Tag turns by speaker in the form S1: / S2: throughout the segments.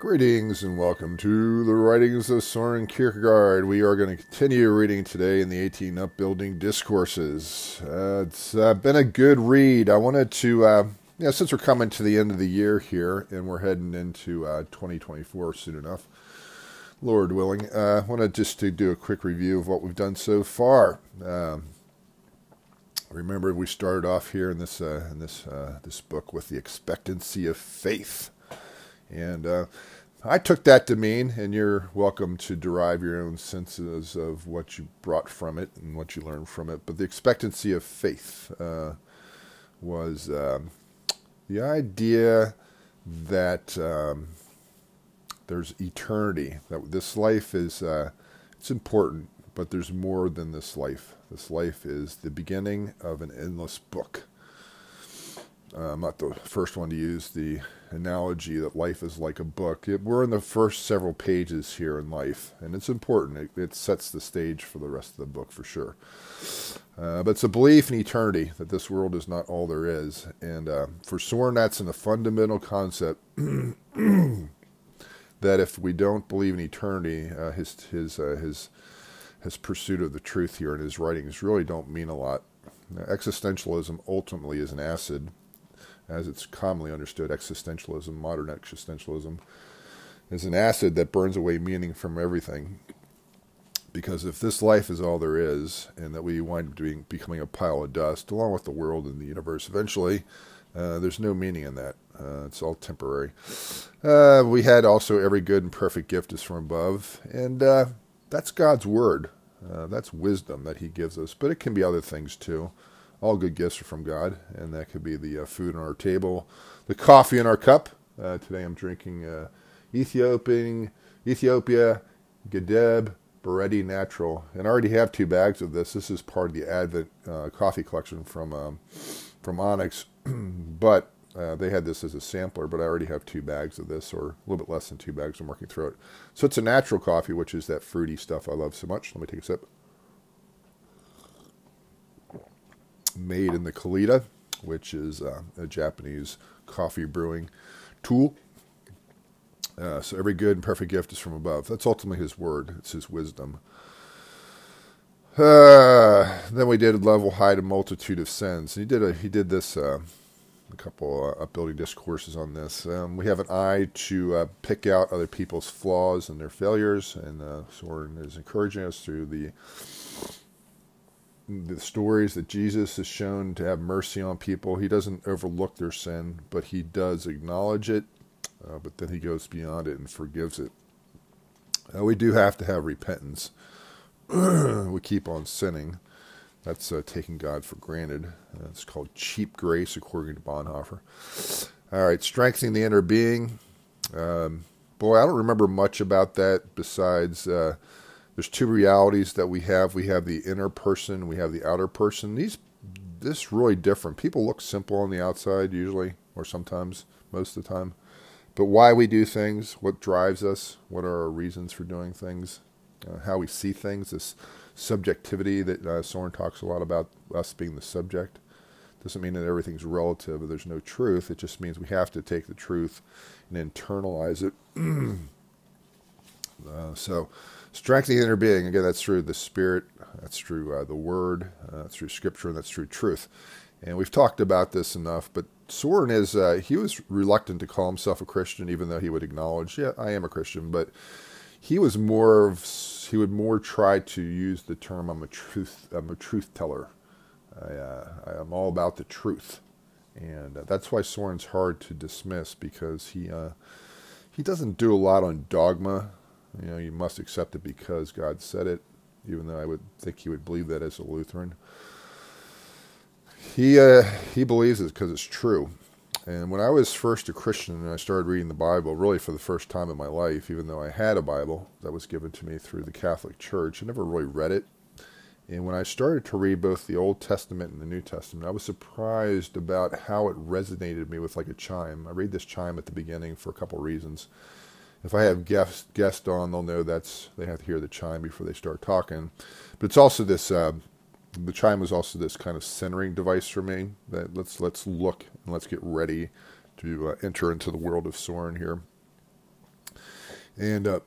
S1: Greetings and welcome to the writings of Soren Kierkegaard. We are going to continue reading today in the 18 Upbuilding Discourses. Uh, it's uh, been a good read. I wanted to, uh, since we're coming to the end of the year here and we're heading into uh, 2024 soon enough, Lord willing, uh, I wanted just to do a quick review of what we've done so far. Um, remember, we started off here in this uh, in this this book with the expectancy of faith. And uh, I took that to mean, and you're welcome to derive your own senses of what you brought from it and what you learned from it. But the expectancy of faith uh, was um, the idea that um, there's eternity, that this life is uh, it's important, but there's more than this life. This life is the beginning of an endless book. Uh, I'm not the first one to use the analogy that life is like a book. It, we're in the first several pages here in life, and it's important. It, it sets the stage for the rest of the book for sure. Uh, but it's a belief in eternity that this world is not all there is. And uh, for Soren, that's in fundamental concept that if we don't believe in eternity, uh, his his uh, his his pursuit of the truth here in his writings really don't mean a lot. existentialism ultimately is an acid as it's commonly understood, existentialism, modern existentialism, is an acid that burns away meaning from everything. Because if this life is all there is, and that we wind up being, becoming a pile of dust, along with the world and the universe eventually, uh, there's no meaning in that. Uh, it's all temporary. Uh, we had also every good and perfect gift is from above, and uh, that's God's word. Uh, that's wisdom that He gives us, but it can be other things too all good gifts are from God, and that could be the uh, food on our table, the coffee in our cup. Uh, today I'm drinking uh, Ethiopian, Ethiopia Gedeb Bareti Natural, and I already have two bags of this. This is part of the Advent uh, coffee collection from um, from Onyx, but uh, they had this as a sampler, but I already have two bags of this, or a little bit less than two bags. I'm working through it. So it's a natural coffee, which is that fruity stuff I love so much. Let me take a sip. Made in the Kalita, which is uh, a Japanese coffee brewing tool. Uh, so every good and perfect gift is from above. That's ultimately his word. It's his wisdom. Uh, then we did level hide a multitude of sins. And he did a, he did this uh, a couple uh, upbuilding discourses on this. Um, we have an eye to uh, pick out other people's flaws and their failures, and uh, Soren is encouraging us through the the stories that Jesus is shown to have mercy on people. He doesn't overlook their sin, but he does acknowledge it, uh, but then he goes beyond it and forgives it. Uh, we do have to have repentance. we keep on sinning. That's uh, taking God for granted. It's called cheap grace, according to Bonhoeffer. All right, strengthening the inner being. Um, boy, I don't remember much about that besides uh, there's two realities that we have. We have the inner person, we have the outer person. These this really different. People look simple on the outside usually, or sometimes, most of the time. But why we do things, what drives us, what are our reasons for doing things, uh, how we see things, this subjectivity that uh, Soren talks a lot about, us being the subject. Doesn't mean that everything's relative or there's no truth. It just means we have to take the truth and internalize it. uh, so, Strengthening the inner being, again, that's through the Spirit, that's through uh, the Word, uh, that's through Scripture, and that's through truth. And we've talked about this enough, but Soren is, uh, he was reluctant to call himself a Christian, even though he would acknowledge, yeah, I am a Christian, but he was more of, he would more try to use the term, I'm a truth, I'm a truth teller. I, uh, I'm all about the truth. And uh, that's why Soren's hard to dismiss because he, uh, he doesn't do a lot on dogma you know, you must accept it because God said it, even though I would think he would believe that as a Lutheran. He uh, he believes it because it's true. And when I was first a Christian and I started reading the Bible, really for the first time in my life, even though I had a Bible that was given to me through the Catholic Church, I never really read it. And when I started to read both the Old Testament and the New Testament, I was surprised about how it resonated me with like a chime. I read this chime at the beginning for a couple reasons if I have guests guest on, they'll know that's they have to hear the chime before they start talking. But it's also this. Uh, the chime was also this kind of centering device for me. That let's let's look and let's get ready to uh, enter into the world of Soren here. And uh,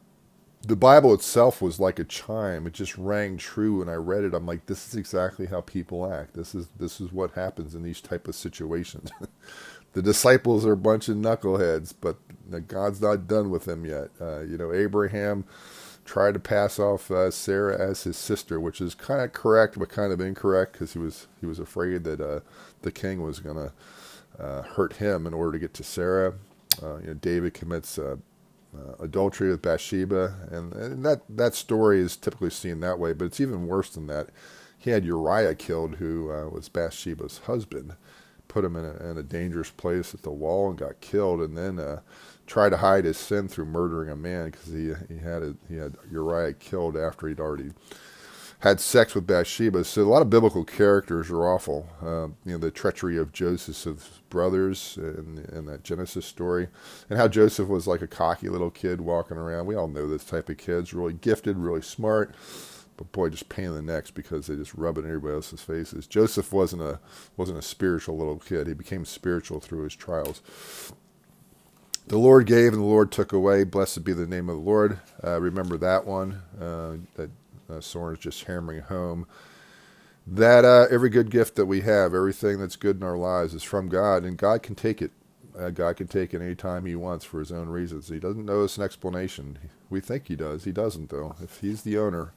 S1: the Bible itself was like a chime. It just rang true when I read it. I'm like, this is exactly how people act. This is this is what happens in these type of situations. the disciples are a bunch of knuckleheads, but God's not done with them yet. Uh, you know, Abraham tried to pass off uh, Sarah as his sister, which is kind of correct but kind of incorrect because he was he was afraid that uh, the king was going to uh, hurt him in order to get to Sarah. Uh, you know, David commits uh, adultery with Bathsheba, and, and, that that story is typically seen that way. But it's even worse than that. He had Uriah killed, who was Bathsheba's husband, put him in a, in a, dangerous place at the wall and got killed, and then uh, tried to hide his sin through murdering a man because he he had a, he had Uriah killed after he'd already had sex with Bathsheba. So a lot of biblical characters are awful. Uh, you know, the treachery of Joseph's brothers in, in, that Genesis story, and how Joseph was like a cocky little kid walking around. We all know this type of kids, really gifted, really smart, but boy, just pain in the necks because they just rub it in everybody else's faces. Joseph wasn't a wasn't a spiritual little kid. He became spiritual through his trials. The Lord gave and the Lord took away. Blessed be the name of the Lord. Uh, remember that one. Uh, that uh, Soren is just hammering home that uh, every good gift that we have, everything that's good in our lives, is from God, and God can take it. Uh, God can take it any time He wants for His own reasons. He doesn't know us an explanation. We think He does. He doesn't, though. If He's the owner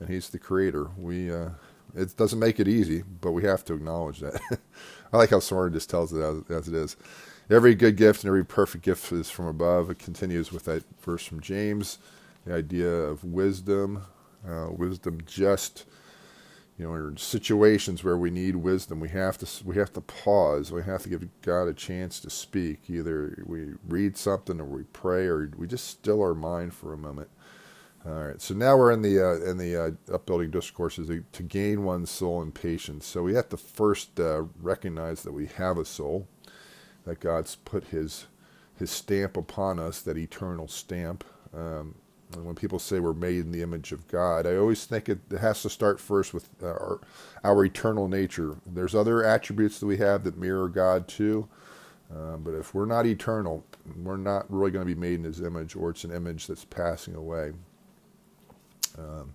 S1: and He's the creator, we uh, it doesn't make it easy, but we have to acknowledge that. I like how Soren just tells it as, as it is. Every good gift and every perfect gift is from above. It continues with that verse from James, the idea of wisdom, uh, wisdom just you know, in situations where we need wisdom, we have to we have to pause. We have to give God a chance to speak. Either we read something, or we pray, or we just still our mind for a moment. All right. So now we're in the uh, in the uh, upbuilding discourses to, gain one's soul in patience. So we have to first uh, recognize that we have a soul, that God's put His His stamp upon us, that eternal stamp. Um, and when people say we're made in the image of God, I always think it has to start first with uh, our, our eternal nature. There's other attributes that we have that mirror God too. Uh, but if we're not eternal, we're not really going to be made in His image, or it's an image that's passing away. Um,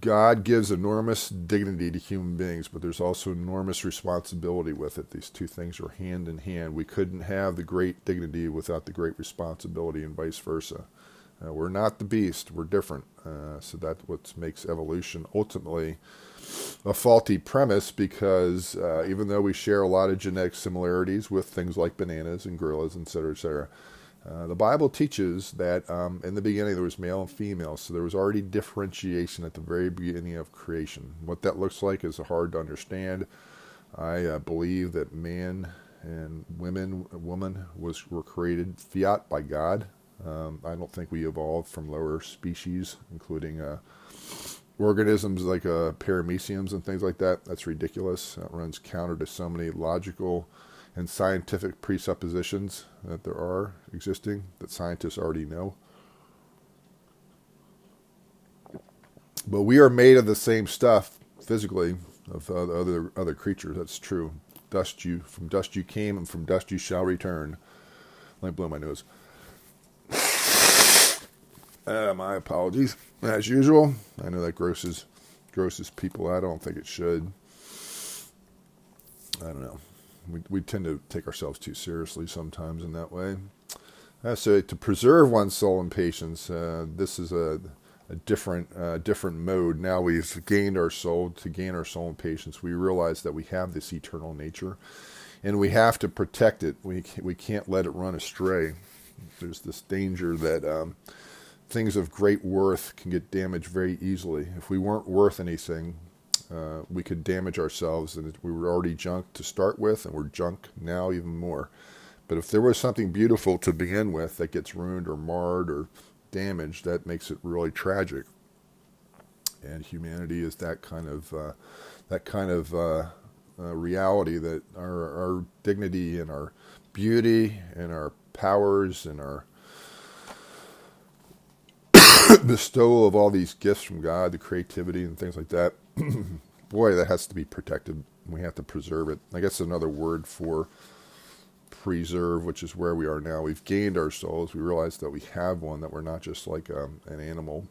S1: God gives enormous dignity to human beings, but there's also enormous responsibility with it. These two things are hand in hand. We couldn't have the great dignity without the great responsibility, and vice versa. Uh, we're not the beast, we're different. Uh, so that's what makes evolution ultimately a faulty premise because uh, even though we share a lot of genetic similarities with things like bananas and gorillas, et cetera, et cetera, uh, the Bible teaches that um, in the beginning there was male and female, so there was already differentiation at the very beginning of creation. What that looks like is hard to understand. I uh, believe that man and women, woman was were created fiat by God, um, I don't think we evolved from lower species, including uh, organisms like uh, parameciums and things like that. That's ridiculous. That runs counter to so many logical and scientific presuppositions that there are existing that scientists already know. But we are made of the same stuff physically of other other creatures. That's true. Dust you from dust you came, and from dust you shall return. Let me blow my nose. Uh, my apologies, as usual. I know that grosses grosses people. I don't think it should. I don't know. We we tend to take ourselves too seriously sometimes in that way. Uh, so to preserve one's soul in patience, uh, this is a, a different uh, different mode. Now we've gained our soul. To gain our soul in patience, we realize that we have this eternal nature, and we have to protect it. We we can't let it run astray. There's this danger that. Um, things of great worth can get damaged very easily. If we weren't worth anything, uh, we could damage ourselves, and we were already junk to start with, and we're junk now even more. But if there was something beautiful to begin with that gets ruined or marred or damaged, that makes it really tragic. And humanity is that kind of uh, that kind of uh, uh reality that our, our dignity and our beauty and our powers and our bestowal of all these gifts from God, the creativity and things like that, boy, that has to be protected. We have to preserve it. I guess another word for preserve, which is where we are now. We've gained our souls. We realize that we have one, that we're not just like um, an animal.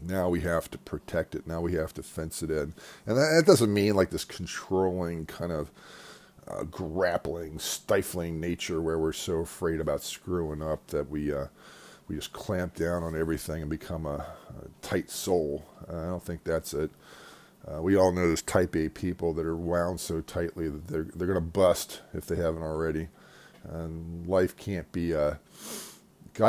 S1: Now we have to protect it. Now we have to fence it in. And that, that doesn't mean like this controlling kind of uh, grappling, stifling nature where we're so afraid about screwing up that we uh, we just clamp down on everything and become a, a tight soul. Uh, I don't think that's it. Uh, we all know those type A people that are wound so tightly that they're they're going to bust if they haven't already. And life can't be uh,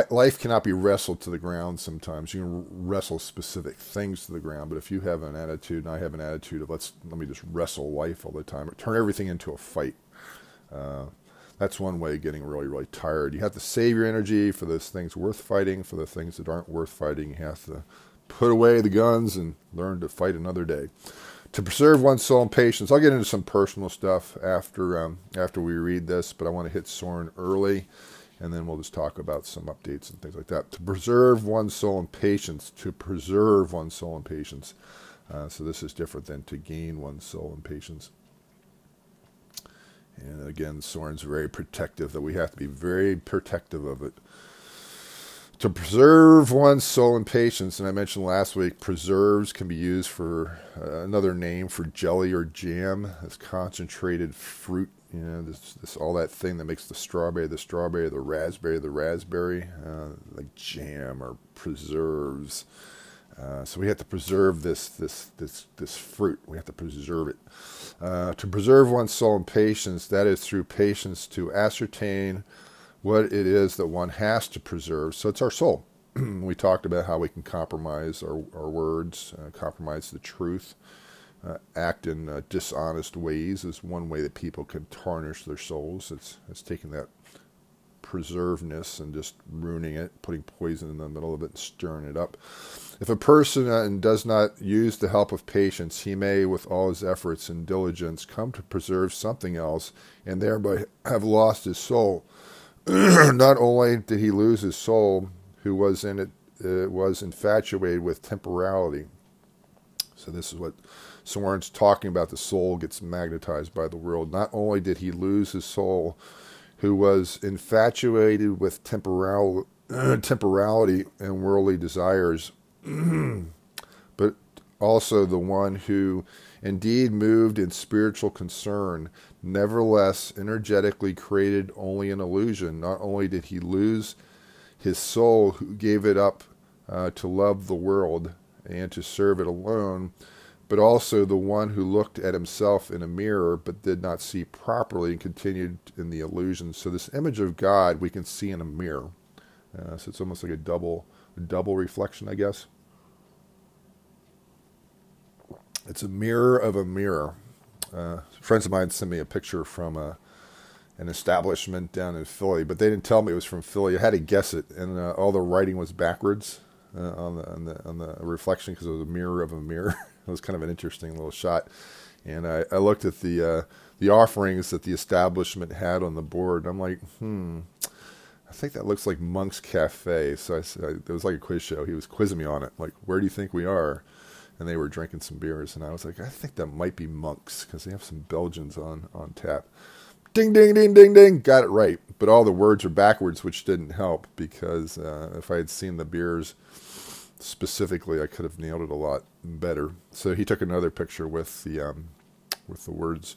S1: life cannot be wrestled to the ground. Sometimes you can wrestle specific things to the ground, but if you have an attitude, and I have an attitude of let's let me just wrestle life all the time, turn everything into a fight. Uh, that's one way of getting really, really tired. You have to save your energy for those things worth fighting. For the things that aren't worth fighting, you have to put away the guns and learn to fight another day. To preserve one's soul and patience, I'll get into some personal stuff after um, after we read this, but I want to hit Soren early, and then we'll just talk about some updates and things like that. To preserve one's soul and patience, to preserve one's soul and patience. Uh, so this is different than to gain one's soul and patience. And again, Soren's very protective, that we have to be very protective of it to preserve one's soul and patience, and I mentioned last week, preserves can be used for uh, another name for jelly or jam. This concentrated fruit, you know, this, this all that thing that makes the strawberry, the strawberry, the raspberry, the raspberry, uh, like jam or preserves. Uh, so we have to preserve this this this this fruit. We have to preserve it. Uh, to preserve one's soul in patience, that is through patience to ascertain what it is that one has to preserve. So it's our soul. we talked about how we can compromise our, our words, uh, compromise the truth, uh, act in uh, dishonest ways is one way that people can tarnish their souls. It's, it's taking that preserveness and just ruining it, putting poison in the middle of it and stirring it up. If a person uh, does not use the help of patience, he may, with all his efforts and diligence, come to preserve something else and thereby have lost his soul. not only did he lose his soul, who was in it uh, was infatuated with temporality. So this is what Soren's talking about. The soul gets magnetized by the world. Not only did he lose his soul, who was infatuated with temporal, temporality and worldly desires, but also the one who indeed moved in spiritual concern, nevertheless energetically created only an illusion. Not only did he lose his soul, who gave it up uh, to love the world and to serve it alone, but also the one who looked at himself in a mirror but did not see properly and continued in the illusion. So this image of God we can see in a mirror. Uh, so it's almost like a double, double reflection, I guess. It's a mirror of a mirror. Uh, friends of mine sent me a picture from a, uh, an establishment down in Philly, but they didn't tell me it was from Philly. I had to guess it, and uh, all the writing was backwards uh, on the on the on the reflection because it was a mirror of a mirror. it was kind of an interesting little shot. And I, I looked at the uh, the offerings that the establishment had on the board. And I'm like, hmm. I think that looks like Monk's Cafe. So I, I, it was like a quiz show. He was quizzing me on it. Like, where do you think we are? And they were drinking some beers, and I was like, I think that might be Monk's because they have some Belgians on on tap. Ding ding ding ding ding, got it right. But all the words are backwards, which didn't help because uh, if I had seen the beers specifically, I could have nailed it a lot better. So he took another picture with the um, with the words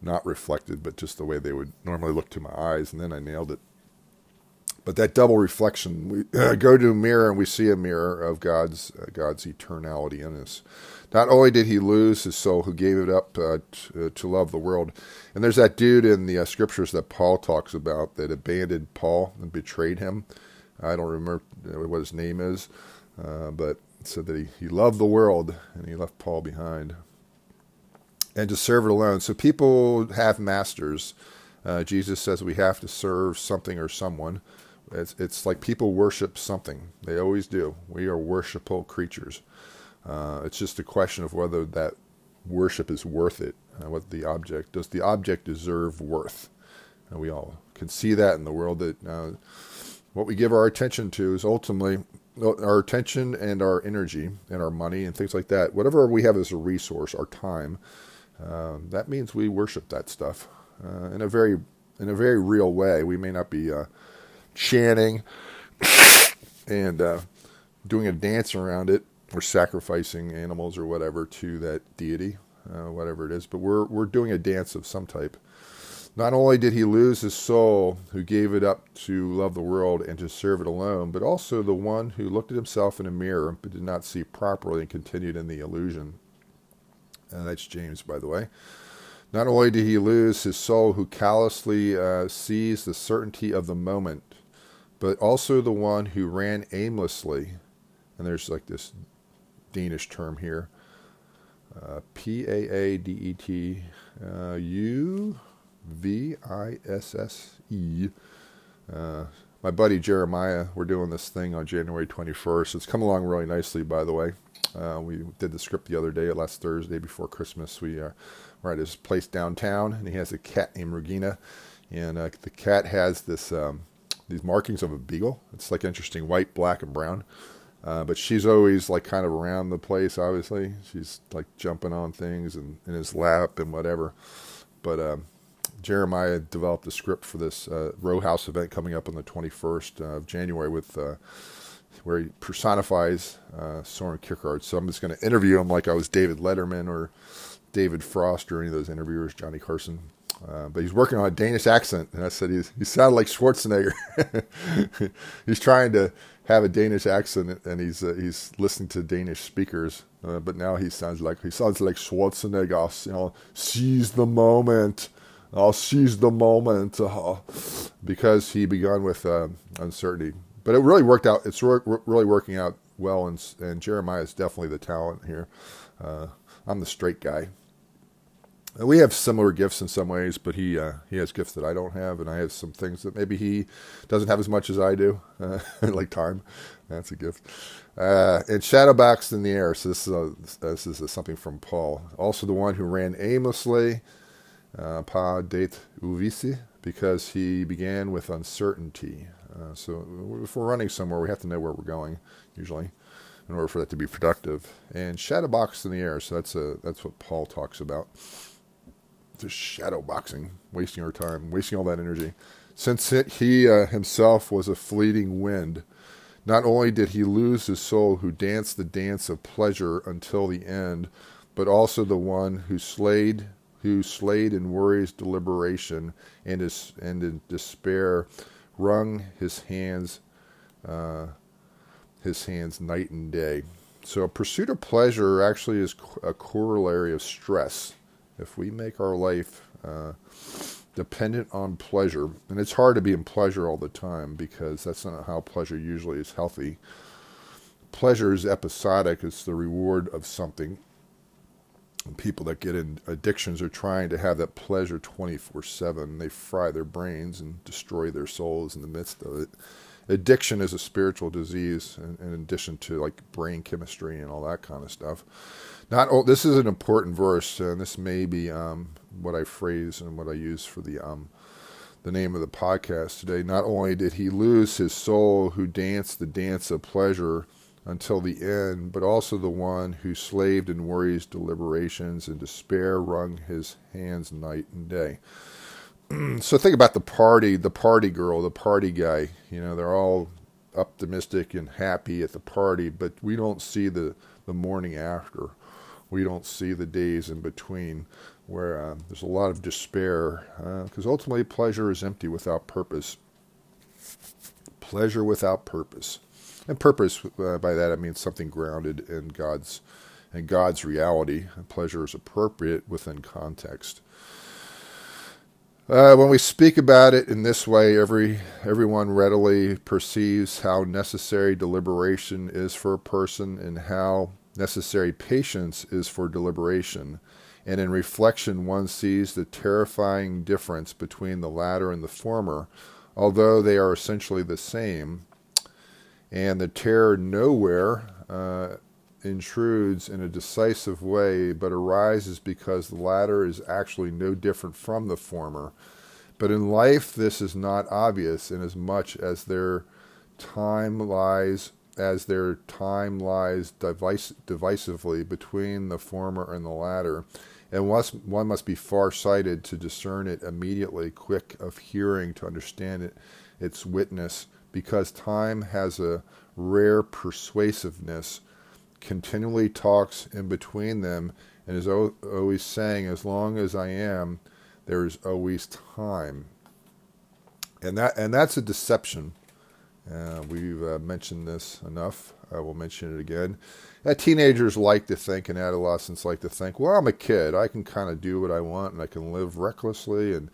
S1: not reflected, but just the way they would normally look to my eyes, and then I nailed it. But that double reflection, we uh, go to a mirror and we see a mirror of God's uh, God's eternality in us. Not only did he lose his soul, who gave it up uh, to, uh, to, love the world, and there's that dude in the uh, scriptures that Paul talks about that abandoned Paul and betrayed him. I don't remember uh, what his name is, but said that he, he loved the world and he left Paul behind. And to serve it alone. So people have masters. Jesus says we have to serve something or someone. It's, it's like people worship something. They always do. We are worshipful creatures. Uh, it's just a question of whether that worship is worth it. Uh, what the object does the object deserve worth? And we all can see that in the world that uh, what we give our attention to is ultimately our attention and our energy and our money and things like that. Whatever we have as a resource, our time, um, that means we worship that stuff uh, in a very in a very real way. We may not be uh, chanting and uh, doing a dance around it or sacrificing animals or whatever to that deity, uh, whatever it is, but we're we're doing a dance of some type. Not only did he lose his soul, who gave it up to love the world and to serve it alone, but also the one who looked at himself in a mirror but did not see properly and continued in the illusion. And that's James, by the way. Not only did he lose his soul, who callously uh, sees the certainty of the moment, but also the one who ran aimlessly. And there's like this Danish term here uh, P A A D E T uh, U V I S S E. Uh, my buddy Jeremiah, we're doing this thing on January 21st. It's come along really nicely, by the way. Uh, we did the script the other day, last Thursday before Christmas. We uh, at his place downtown, and he has a cat named Regina, and uh, the cat has this um, these markings of a beagle. It's like interesting white, black, and brown. Uh, but she's always like kind of around the place. Obviously, she's like jumping on things and in his lap and whatever. But um, Jeremiah developed a script for this uh, row house event coming up on the 21st of January with uh, where he personifies uh, Soren Kierkegaard. So I'm just going to interview him like I was David Letterman or David Frost or any of those interviewers, Johnny Carson. Uh, but he's working on a Danish accent, and I said he's, he sounded like Schwarzenegger. he's trying to have a Danish accent, and he's uh, he's listening to Danish speakers. Uh, but now he sounds like he sounds like Schwarzenegger. You know, seize the moment. I'll seize the moment uh, because he began with uh, uncertainty. But it really worked out. It's re- really working out well, and, and Jeremiah is definitely the talent here. Uh, I'm the straight guy. We have similar gifts in some ways, but he uh, he has gifts that I don't have, and I have some things that maybe he doesn't have as much as I do, uh, like time. That's a gift. Uh, and shadowbox in the air. So this is a, this is a, something from Paul. Also, the one who ran aimlessly, uh, pa det uvisi, because he began with uncertainty. Uh, so if we're running somewhere, we have to know where we're going usually in order for that to be productive. And shadow box in the air. So that's a that's what Paul talks about. Just shadow boxing, wasting our time, wasting all that energy. Since he uh, himself was a fleeting wind, not only did he lose his soul who danced the dance of pleasure until the end, but also the one who slayed who slayed in worries deliberation and, is, and in despair wrung his hands uh, his hands night and day. So, a pursuit of pleasure actually is a corollary of stress. If we make our life uh, dependent on pleasure, and it's hard to be in pleasure all the time because that's not how pleasure usually is healthy. Pleasure is episodic, it's the reward of something. And People that get in addictions are trying to have that pleasure 24 7. They fry their brains and destroy their souls in the midst of it addiction is a spiritual disease in, in, addition to like brain chemistry and all that kind of stuff not oh, this is an important verse and this may be um, what i phrase and what i use for the um, the name of the podcast today not only did he lose his soul who danced the dance of pleasure until the end but also the one who slaved in worries deliberations and despair wrung his hands night and day so think about the party, the party girl, the party guy. You know, they're all optimistic and happy at the party, but we don't see the the morning after. We don't see the days in between where uh, there's a lot of despair because uh, ultimately pleasure is empty without purpose. Pleasure without purpose, and purpose uh, by that I mean something grounded in God's in God's reality. And pleasure is appropriate within context. Uh, when we speak about it in this way, every everyone readily perceives how necessary deliberation is for a person and how necessary patience is for deliberation. And in reflection, one sees the terrifying difference between the latter and the former, although they are essentially the same. And the terror nowhere uh, intrudes in a decisive way, but arises because the latter is actually no different from the former. But in life, this is not obvious, inasmuch as their time lies as their time lies divisively between the former and the latter, and one must be far sighted to discern it immediately, quick of hearing to understand it, its witness, because time has a rare persuasiveness, continually talks in between them, and is always saying, As long as I am, there is always time. And that and that's a deception. Uh, we've uh, mentioned this enough. I will mention it again. Uh, teenagers like to think, and adolescents like to think, well, I'm a kid. I can kind of do what I want, and I can live recklessly and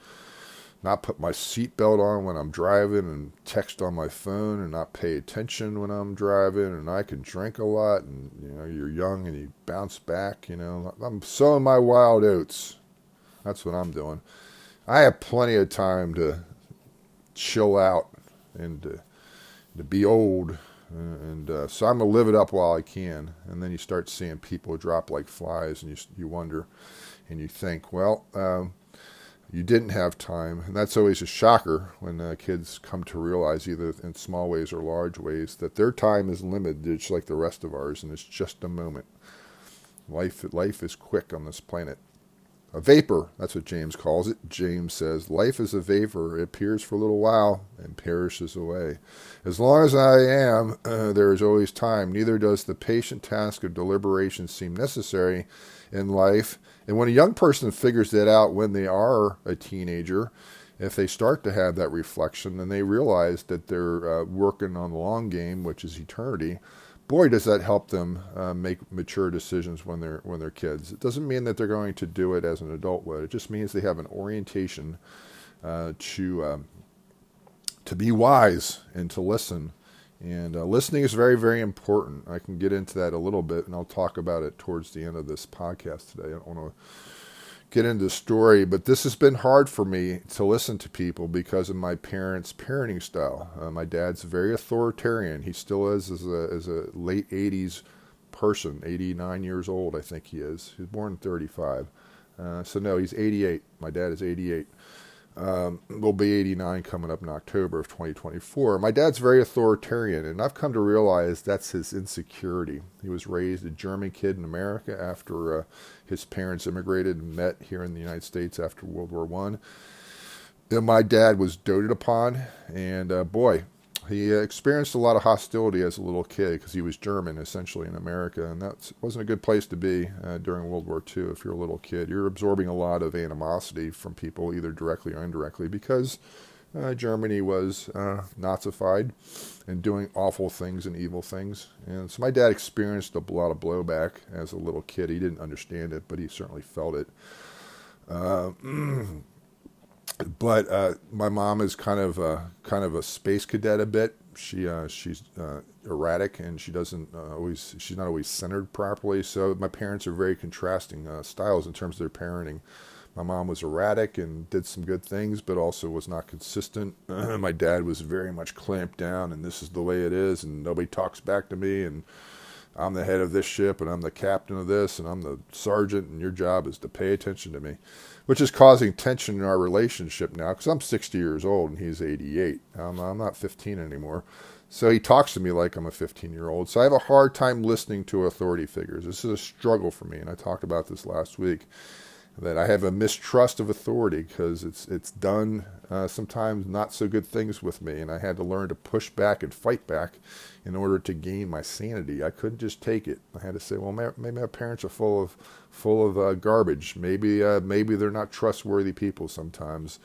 S1: not put my seatbelt on when I'm driving and text on my phone and not pay attention when I'm driving and I can drink a lot and you know you're young and you bounce back you know I'm sowing my wild oats that's what I'm doing I have plenty of time to chill out and to, to be old and uh, so I'm gonna live it up while I can and then you start seeing people drop like flies and you you wonder and you think well um, you didn't have time. And that's always a shocker when uh, kids come to realize, either in small ways or large ways, that their time is limited, just like the rest of ours, and it's just a moment. Life, life is quick on this planet. A vapor, that's what James calls it. James says, Life is a vapor. It appears for a little while and perishes away. As long as I am, uh, there is always time. Neither does the patient task of deliberation seem necessary in life. And when a young person figures that out when they are a teenager, if they start to have that reflection and they realize that they're uh, working on the long game, which is eternity, boy, does that help them uh, make mature decisions when they're when they're kids. It doesn't mean that they're going to do it as an adult would. It just means they have an orientation uh, to um, to be wise and to listen. And uh, listening is very, very important. I can get into that a little bit, and I'll talk about it towards the end of this podcast today. I don't want to get into the story, but this has been hard for me to listen to people because of my parents' parenting style. Uh, my dad's very authoritarian. He still is as a, as a late 80s person, 89 years old, I think he is. He was born in 35. Uh, so, no, he's 88. My dad is 88. Um, will be 89 coming up in October of 2024. My dad's very authoritarian, and I've come to realize that's his insecurity. He was raised a German kid in America after uh, his parents immigrated and met here in the United States after World War One. My dad was doted upon, and uh, boy, he experienced a lot of hostility as a little kid because he was German, essentially in America, and that wasn't a good place to be uh, during World War II. If you're a little kid, you're absorbing a lot of animosity from people, either directly or indirectly, because uh, Germany was uh, Nazified and doing awful things and evil things. And so my dad experienced a lot of blowback as a little kid. He didn't understand it, but he certainly felt it. Uh, but uh, my mom is kind of a, kind of a space cadet a bit. She uh, she's uh, erratic and she doesn't uh, always she's not always centered properly. So my parents are very contrasting uh, styles in terms of their parenting. My mom was erratic and did some good things, but also was not consistent. my dad was very much clamped down, and this is the way it is, and nobody talks back to me, and I'm the head of this ship, and I'm the captain of this, and I'm the sergeant, and your job is to pay attention to me which is causing tension in our relationship now because I'm 60 years old and he's 88. I'm, I'm not 15 anymore. So he talks to me like I'm a 15 year old. So I have a hard time listening to authority figures. This is a struggle for me, and I talked about this last week. That I have a mistrust of authority because it's it's done uh, sometimes not so good things with me, and I had to learn to push back and fight back in order to gain my sanity. I couldn't just take it. I had to say, well, maybe my parents are full of full of uh, garbage. Maybe uh, maybe they're not trustworthy people sometimes,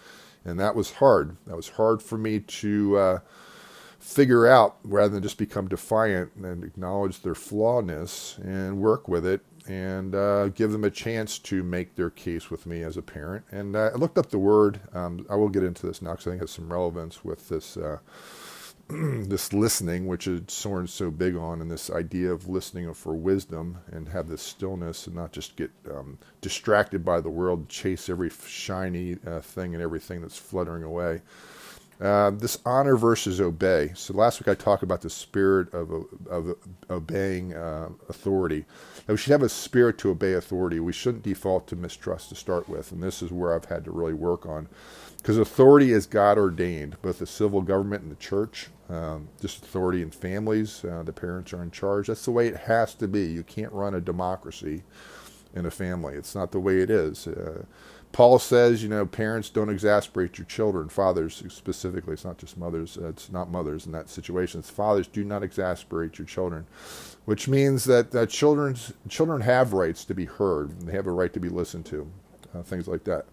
S1: and that was hard. That was hard for me to uh, figure out rather than just become defiant and acknowledge their flawness and work with it and uh, give them a chance to make their case with me as a parent. And uh, I looked up the word. Um, I will get into this now because I think it has some relevance with this uh, this listening, which is Soren's so big on, and this idea of listening for wisdom and have this stillness and not just get um, distracted by the world, chase every shiny uh, thing and everything that's fluttering away. Uh, this honor versus obey. So last week I talked about the spirit of, of obeying uh, authority. Now we should have a spirit to obey authority. We shouldn't default to mistrust to start with, and this is where I've had to really work on, because authority is God ordained, both the civil government and the church. Um, just authority in families, uh, the parents are in charge. That's the way it has to be. You can't run a democracy in a family. It's not the way it is. Uh, Paul says, you know, parents don't exasperate your children. Fathers specifically, it's not just mothers. Uh, it's not mothers in that situation. It's fathers do not exasperate your children, which means that, that children's, children have rights to be heard. They have a right to be listened to, uh, things like that.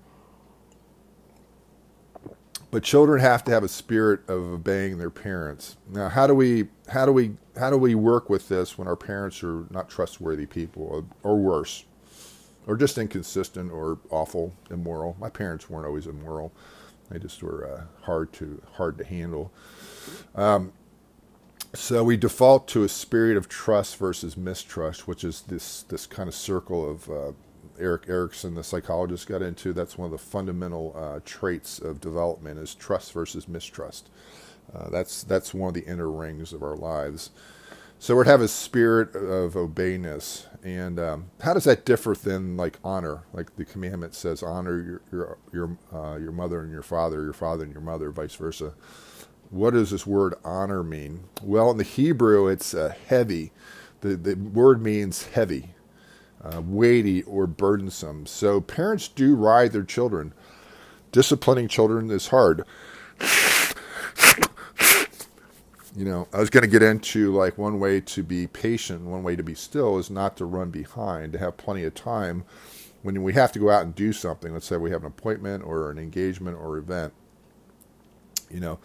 S1: But children have to have a spirit of obeying their parents. Now, how do we how do we how do we work with this when our parents are not trustworthy people or, or worse? Or just inconsistent or awful, immoral. My parents weren't always immoral; they just were uh, hard to hard to handle. Um, so we default to a spirit of trust versus mistrust, which is this this kind of circle of uh, Erik Erikson, the psychologist, got into. That's one of the fundamental uh, traits of development: is trust versus mistrust. Uh, that's that's one of the inner rings of our lives. So we'd have a spirit of obeyness. And um, how does that differ than like honor? Like the commandment says, honor your your your, uh, your mother and your father, your father and your mother, vice versa. What does this word honor mean? Well, in the Hebrew, it's uh, heavy. The the word means heavy, uh, weighty, or burdensome. So parents do ride their children. Disciplining children is hard you know, I was going to get into like one way to be patient, one way to be still is not to run behind, to have plenty of time when we have to go out and do something. Let's say we have an appointment or an engagement or event, you know,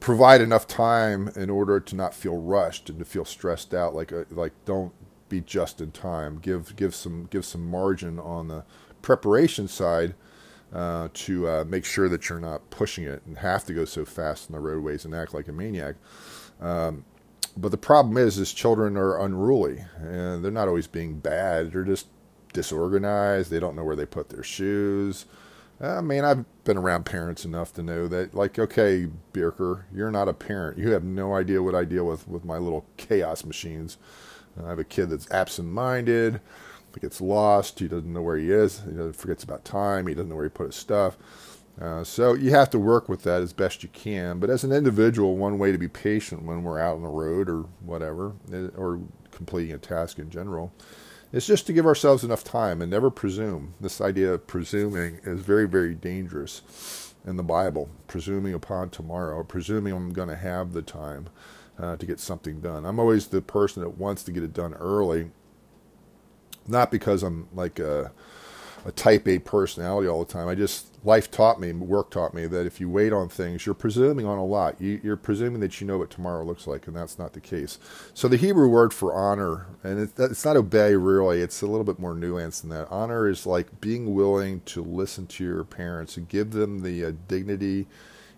S1: provide enough time in order to not feel rushed and to feel stressed out. Like, uh, like don't be just in time. Give give some give some margin on the preparation side uh, to uh, make sure that you're not pushing it and have to go so fast on the roadways and act like a maniac. Um, but the problem is, is children are unruly and they're not always being bad. They're just disorganized. They don't know where they put their shoes. I mean, I've been around parents enough to know that, like, okay, Birker, you're not a parent. You have no idea what I deal with with my little chaos machines. I have a kid that's absent-minded. He gets lost. He doesn't know where he is. He forgets about time. He doesn't know where he put his stuff. Uh, so you have to work with that as best you can. But as an individual, one way to be patient when we're out on the road or whatever, eh, or completing a task in general, is just to give ourselves enough time and never presume. This idea of presuming is very, very dangerous in the Bible. Presuming upon tomorrow, presuming I'm going to have the time uh, to get something done. I'm always the person that wants to get it done early not because I'm like a, a type A personality all the time. I just life taught me, work taught me that if you wait on things, you're presuming on a lot. You, are presuming that you know what tomorrow looks like, and that's not the case. So the Hebrew word for honor, and it, it's not obey really. It's a little bit more nuanced than that. Honor is like being willing to listen to your parents and give them the uh, dignity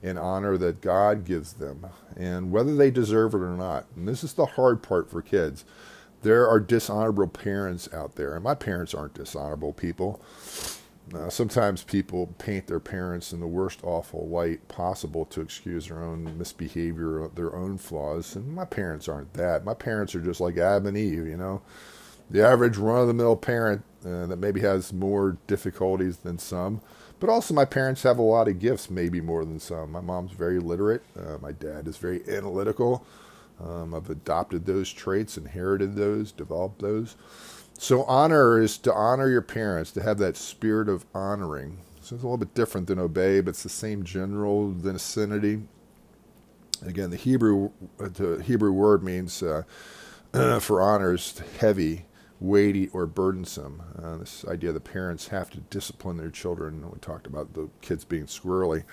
S1: and honor that God gives them, and whether they deserve it or not. And this is the hard part for kids there are dishonorable parents out there, and my parents aren't dishonorable people. Uh, sometimes people paint their parents in the worst awful light possible to excuse their own misbehavior, their own flaws, and my parents aren't that. My parents are just like Adam and Eve, you know, the average run-of-the-mill parent uh, that maybe has more difficulties than some. But also, my parents have a lot of gifts, maybe more than some. My mom's very literate. Uh, my dad is very analytical. Um, I've adopted those traits, inherited those, developed those. So, honor is to honor your parents, to have that spirit of honoring. So, it's a little bit different than obey, but it's the same general vicinity. Again, the Hebrew the Hebrew word means uh, for honor is heavy, weighty, or burdensome. Uh, this idea the parents have to discipline their children. We talked about the kids being squirrely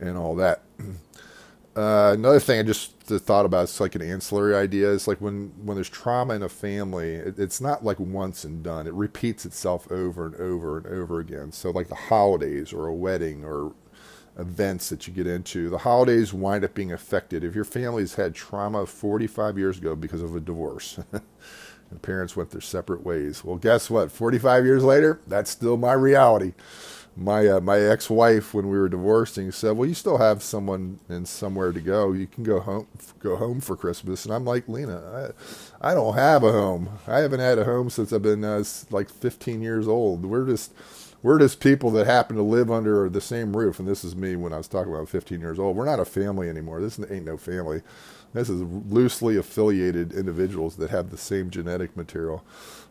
S1: and all that. Uh, another thing I just thought about it's like an ancillary idea is like when when there's trauma in a family, it, it's not like once and done. It repeats itself over and over and over again. So like the holidays or a wedding or events that you get into, the holidays wind up being affected. If your family's had trauma 45 years ago because of a divorce. and parents went their separate ways. Well, guess what? 45 years later, that's still my reality. My uh, my ex wife when we were divorcing said, "Well, you still have someone and somewhere to go. You can go home go home for Christmas." And I'm like, "Lena, I, I don't have a home. I haven't had a home since I've been uh, like 15 years old. We're just we're just people that happen to live under the same roof. And this is me when I was talking about 15 years old. We're not a family anymore. This ain't no family. This is loosely affiliated individuals that have the same genetic material."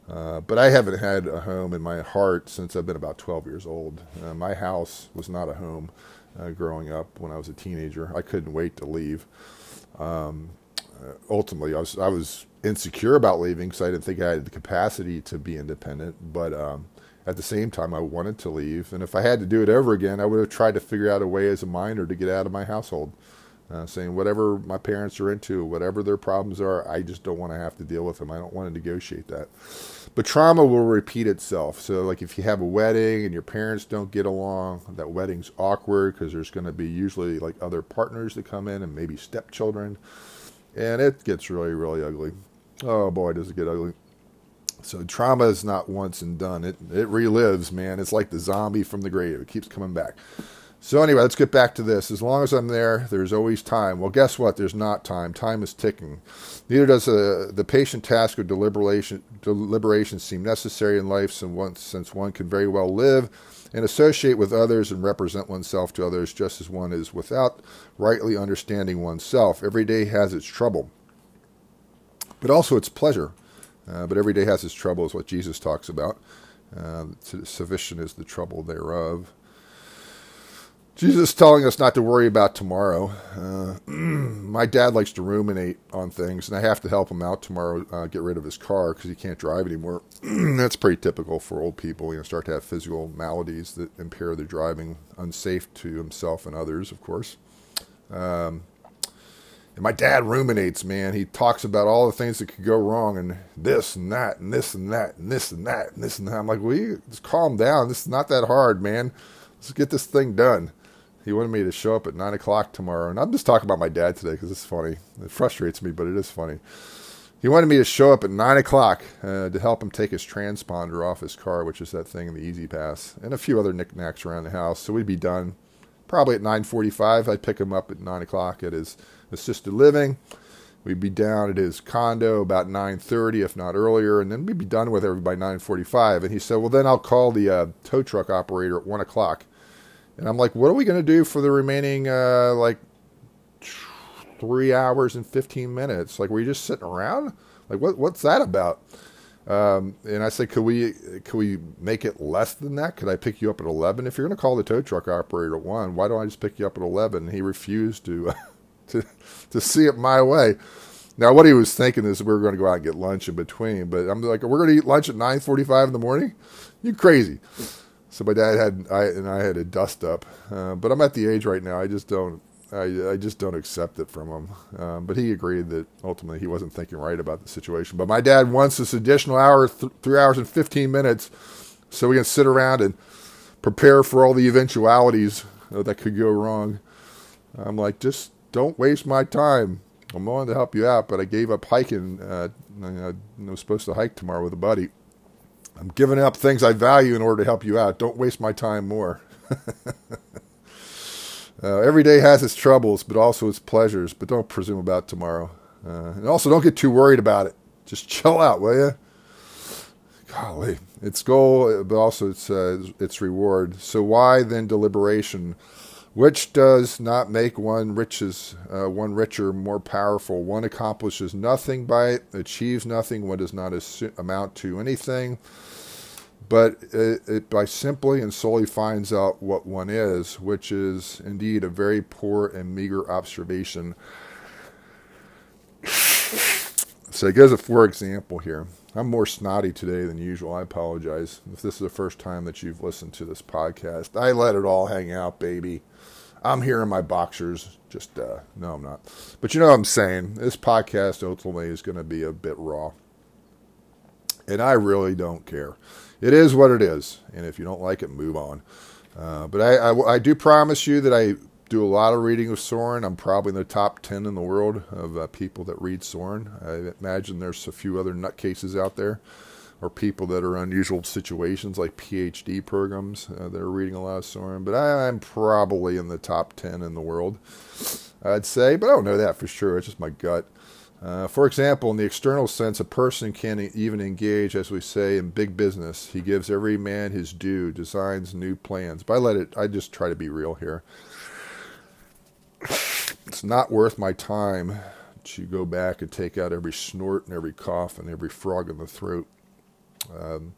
S1: Uh, but I haven't had a home in my heart since I've been about 12 years old. Uh, my house was not a home uh, growing up when I was a teenager. I couldn't wait to leave. Um, uh, ultimately, I was I was insecure about leaving because I didn't think I had the capacity to be independent. But um, at the same time, I wanted to leave. And if I had to do it over again, I would have tried to figure out a way as a minor to get out of my household. Uh, saying whatever my parents are into, whatever their problems are, I just don't want to have to deal with them. I don't want to negotiate that. But trauma will repeat itself. So, like if you have a wedding and your parents don't get along, that wedding's awkward because there's going to be usually like other partners that come in and maybe stepchildren. And it gets really, really ugly. Oh boy, does it get ugly. So, trauma is not once and done. It, it relives, man. It's like the zombie from the grave, it keeps coming back. So anyway, let's get back to this. As long as I'm there, there's always time. Well, guess what? There's not time. Time is ticking. Neither does uh, the patient task of deliberation, deliberation seem necessary in life, since one, can very well live and associate with others and represent oneself to others just as one is without rightly understanding oneself. Every day has its trouble, but also its pleasure. Uh, but every day has its trouble, is what Jesus talks about. Uh, sufficient is the trouble thereof. Jesus telling us not to worry about tomorrow. Uh, my dad likes to ruminate on things, and I have to help him out tomorrow, uh, get rid of his car because he can't drive anymore. That's pretty typical for old people. You know, start to have physical maladies that impair their driving, unsafe to himself and others, of course. Um, and my dad ruminates, man. He talks about all the things that could go wrong, and this and that, and this and that, and this and that, and this and that. I'm like, well, you just calm down. This is not that hard, man. Let's get this thing done. He wanted me to show up at nine o'clock tomorrow, and I'm just talking about my dad today because it's funny. It frustrates me, but it is funny. He wanted me to show up at nine o'clock uh, to help him take his transponder off his car, which is that thing in the E-ZPass, and a few other knickknacks around the house. So we'd be done probably at nine forty-five. I'd pick him up at nine o'clock at his assisted living. We'd be down at his condo about 9:30, if not earlier, and then we'd be done with everybody by 9:45. And he said, "Well, then I'll call the uh, tow truck operator at one o'clock." And I'm like, what are we going to do for the remaining, uh, like, three hours and 15 minutes? Like, were you just sitting around? Like, what, what's that about? Um, and I said, could we, could we make it less than that? Could I pick you up at 11? If you're going to call the tow truck operator at 1, why don't I just pick you up at 11? And he refused to, to, to see it my way. Now, what he was thinking is we were going to go out and get lunch in between, but I'm like, we're going to eat lunch at 9.45 in the morning? You crazy. So my dad had I and I had a dust up, uh, but I'm at the age right now. I just don't. I, I just don't accept it from him. Um, but he agreed that ultimately he wasn't thinking right about the situation. But my dad wants this additional hour, th- three hours and 15 minutes, so we can sit around and prepare for all the eventualities uh, that could go wrong. I'm like, just don't waste my time. I'm willing to help you out, but I gave up hiking. Uh, I was supposed to hike tomorrow with a buddy. I'm giving up things I value in order to help you out. Don't waste my time more. uh, every day has its troubles, but also its pleasures. But don't presume about tomorrow. Uh, and also, don't get too worried about it. Just chill out, will you? Golly, its goal, but also its uh, its reward. So why then deliberation? Which does not make one riches uh, one richer more powerful. One accomplishes nothing by it achieves nothing. One does not amount to anything. But it, it, by simply and solely finds out what one is which is indeed a very poor and meager observation so gives a for example here i'm more snotty today than usual i apologize if this is the first time that you've listened to this podcast i let it all hang out baby I'm here in my boxers. Just uh, no, I'm not. But you know what I'm saying. This podcast ultimately is going to be a bit raw, and I really don't care. It is what it is, and if you don't like it, move on. Uh, but I, I, I, do promise you that I do a lot of reading of Soren. I'm probably in the top ten in the world of uh, people that read Soren. I imagine there's a few other nutcases out there, or people that are unusual situations like PhD programs uh, that are reading a lot of Soren. But I, I'm probably in the top 10 in the world, I'd say. But I don't know that for sure. It's just my gut. Uh, for example, in the external sense, a person can even engage, as we say, in big business. He gives every man his due, designs new plans. But I let it. I just try to be real here. It's not worth my time to go back and take out every snort and every cough and every frog in the throat. Um,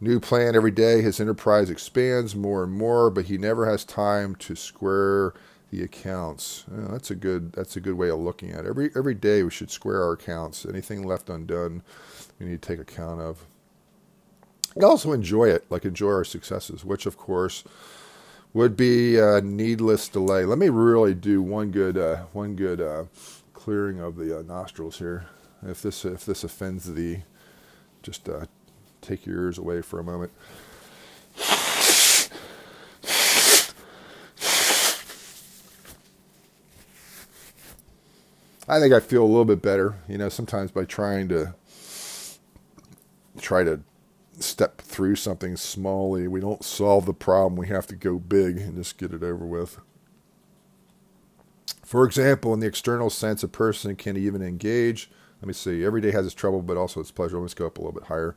S1: new plan every day. His enterprise expands more and more, but he never has time to square the accounts. That's a good. That's a good way of looking at it. Every every day we should square our accounts. Anything left undone, we need to take account of. And also enjoy it, like enjoy our successes, which of course would be a needless delay. Let me really do one good uh, one good uh, clearing of the uh, nostrils here. If this if this offends thee, just uh, take your ears away for a moment. I think I feel a little bit better, you know, sometimes by trying to try to step through something smallly. We don't solve the problem. We have to go big and just get it over with. For example, in the external sense, a person can even engage. Let me see. Every day has its trouble, but also its pleasure. Let's go up a little bit higher.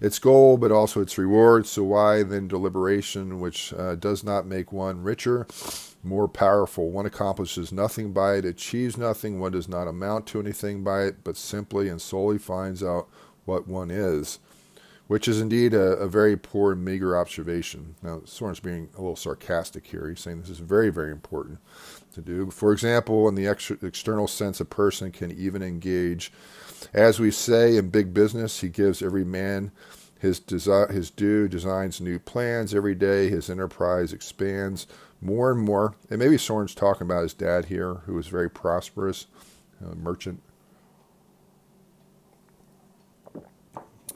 S1: Its goal, but also its reward. So why then deliberation, which uh, does not make one richer, more powerful? One accomplishes nothing by it, achieves nothing. One does not amount to anything by it, but simply and solely finds out what one is which is indeed a, a, very poor and meager observation. Now, Soren's being a little sarcastic here. He's saying this is very, very important to do. For example, in the external sense, a person can even engage. As we say in big business, he gives every man his, desi- his due, designs new plans every day. His enterprise expands more and more. And maybe Soren's talking about his dad here, who was very prosperous, a merchant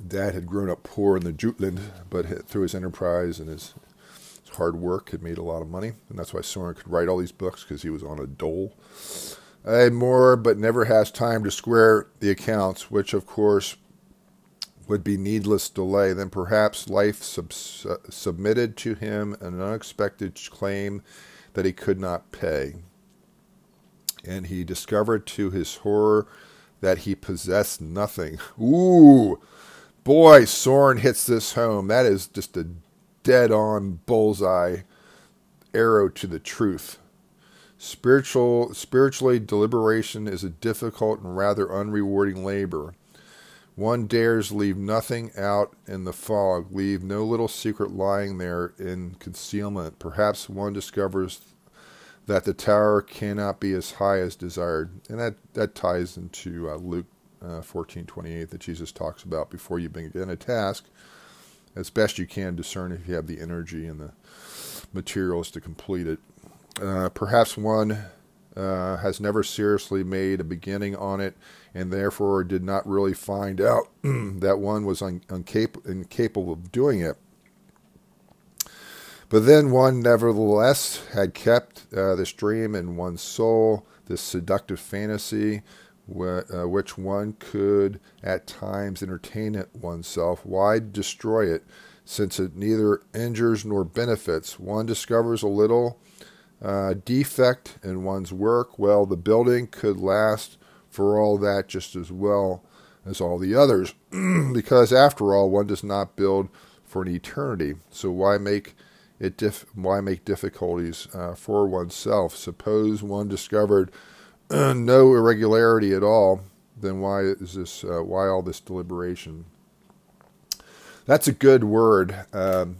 S1: dad had grown up poor in the Jutland, but through his enterprise and his, his, hard work had made a lot of money. And that's why Soren could write all these books because he was on a dole. And more, but never has time to square the accounts, which of course would be needless delay. Then perhaps life sub- submitted to him an unexpected claim that he could not pay. And he discovered to his horror that he possessed nothing. Ooh! Boy, Soren hits this home. That is just a dead on bullseye arrow to the truth. Spiritual, spiritually, deliberation is a difficult and rather unrewarding labor. One dares leave nothing out in the fog, leave no little secret lying there in concealment. Perhaps one discovers that the tower cannot be as high as desired, and that that ties into uh, Luke uh, 1428 that Jesus talks about before you begin a task, as best you can discern if you have the energy and the materials to complete it. Uh, perhaps one uh, has never seriously made a beginning on it and therefore did not really find out that one was un- uncap- incapable of doing it. But then one nevertheless had kept uh, this dream in one's soul, this seductive fantasy, uh, which one could at times entertain it oneself. Why destroy it, since it neither injures nor benefits? One discovers a little uh, defect in one's work. Well, the building could last for all that just as well as all the others, because after all, one does not build for an eternity. So why make it dif- why make difficulties uh, for oneself? Suppose one discovered no irregularity at all, then why is this? Uh, why all this deliberation? That's a good word. Um,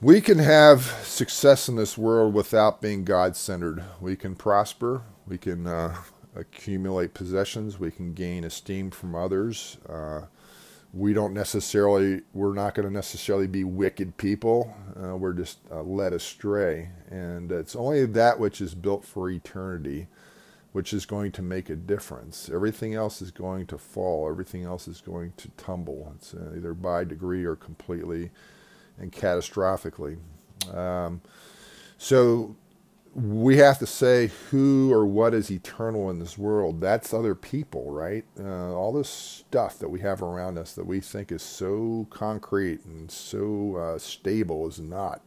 S1: we can have success in this world without being God centered. We can prosper. We can uh, accumulate possessions. We can gain esteem from others. Uh, we don't necessarily we're not going to necessarily be wicked people. Uh, we're just uh, led astray. And it's only that which is built for eternity which is going to make a difference. Everything else is going to fall. Everything else is going to tumble. It's uh, either by degree or completely and catastrophically. Um, so we have to say who or what is eternal in this world. That's other people, right? Uh, all this stuff that we have around us that we think is so concrete and so uh, stable is not.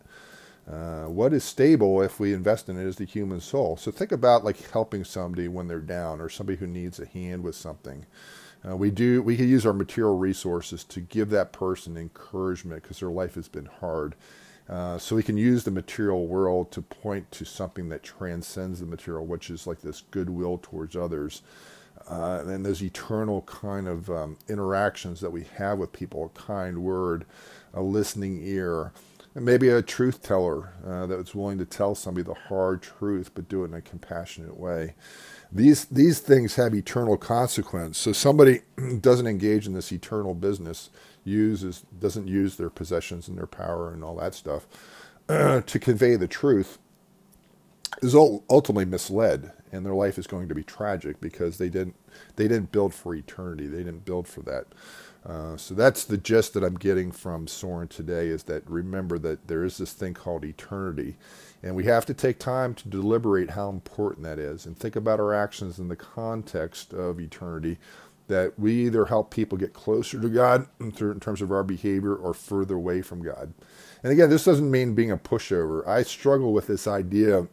S1: Uh, what is stable if we invest in it is the human soul. So think about like helping somebody when they're down or somebody who needs a hand with something. Uh, we do we can use our material resources to give that person encouragement because their life has been hard uh, so we can use the material world to point to something that transcends the material, which is like this goodwill towards others. Uh, and those eternal kind of um, interactions that we have with people a kind word, a listening ear, and maybe a truth teller uh, that's willing to tell somebody the hard truth but do it in a compassionate way. These, these things have eternal consequence. So somebody doesn't engage in this eternal business uses doesn't use their possessions and their power and all that stuff to convey the truth is ultimately misled and their life is going to be tragic because they didn't they didn't build for eternity. They didn't build for that. Uh, so that's the gist that I'm getting from Soren today is that remember that there is this thing called eternity and we have to take time to deliberate how important that is and think about our actions in the context of eternity that we either help people get closer to God in terms of our behavior or further away from God. And again, this doesn't mean being a pushover. I struggle with this idea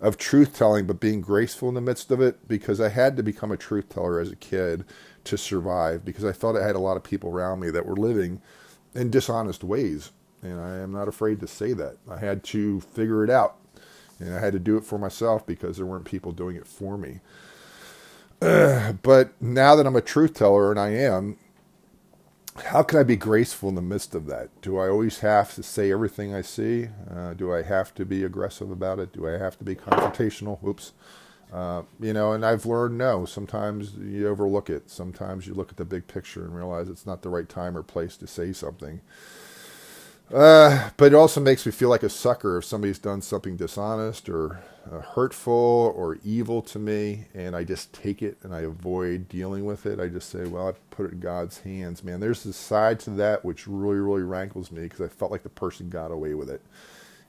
S1: of truth telling, but being graceful in the midst of it because I had to become a truth teller as a kid to survive because I thought I had a lot of people around me that were living in dishonest ways. And I am not afraid to say that. I had to figure it out. And I had to do it for myself because there weren't people doing it for me. but now that I'm a truth teller, and I am, how can I be graceful in the midst of that? Do I always have to say everything I see? Uh, do I have to be aggressive about it? Do I have to be confrontational? Oops. Uh, you know, and I've learned no. Sometimes you overlook it. Sometimes you look at the big picture and realize it's not the right time or place to say something. Uh, but it also makes me feel like a sucker if somebody's done something dishonest or uh, hurtful or evil to me, and I just take it and I avoid dealing with it. I just say, well, I put it in God's hands, man. There's a side to that which really, really rankles me because I felt like the person got away with it.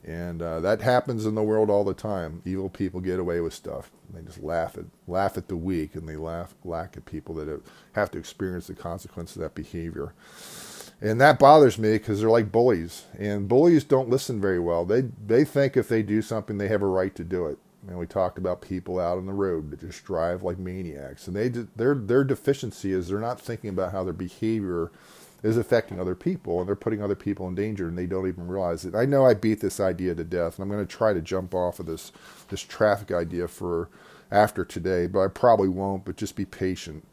S1: And uh, that happens in the world all the time. Evil people get away with stuff. They just laugh at laugh at the weak, and they laugh laugh at people that have to experience the consequence of that behavior and that bothers me because they're like bullies, and bullies don't listen very well. They they think if they do something, they have a right to do it. And we talked about people out on the road that just drive like maniacs, and they their their deficiency is they're not thinking about how their behavior is affecting other people, and they're putting other people in danger, and they don't even realize it. I know I beat this idea to death, and I'm going to try to jump off of this this traffic idea for after today, but I probably won't. But just be patient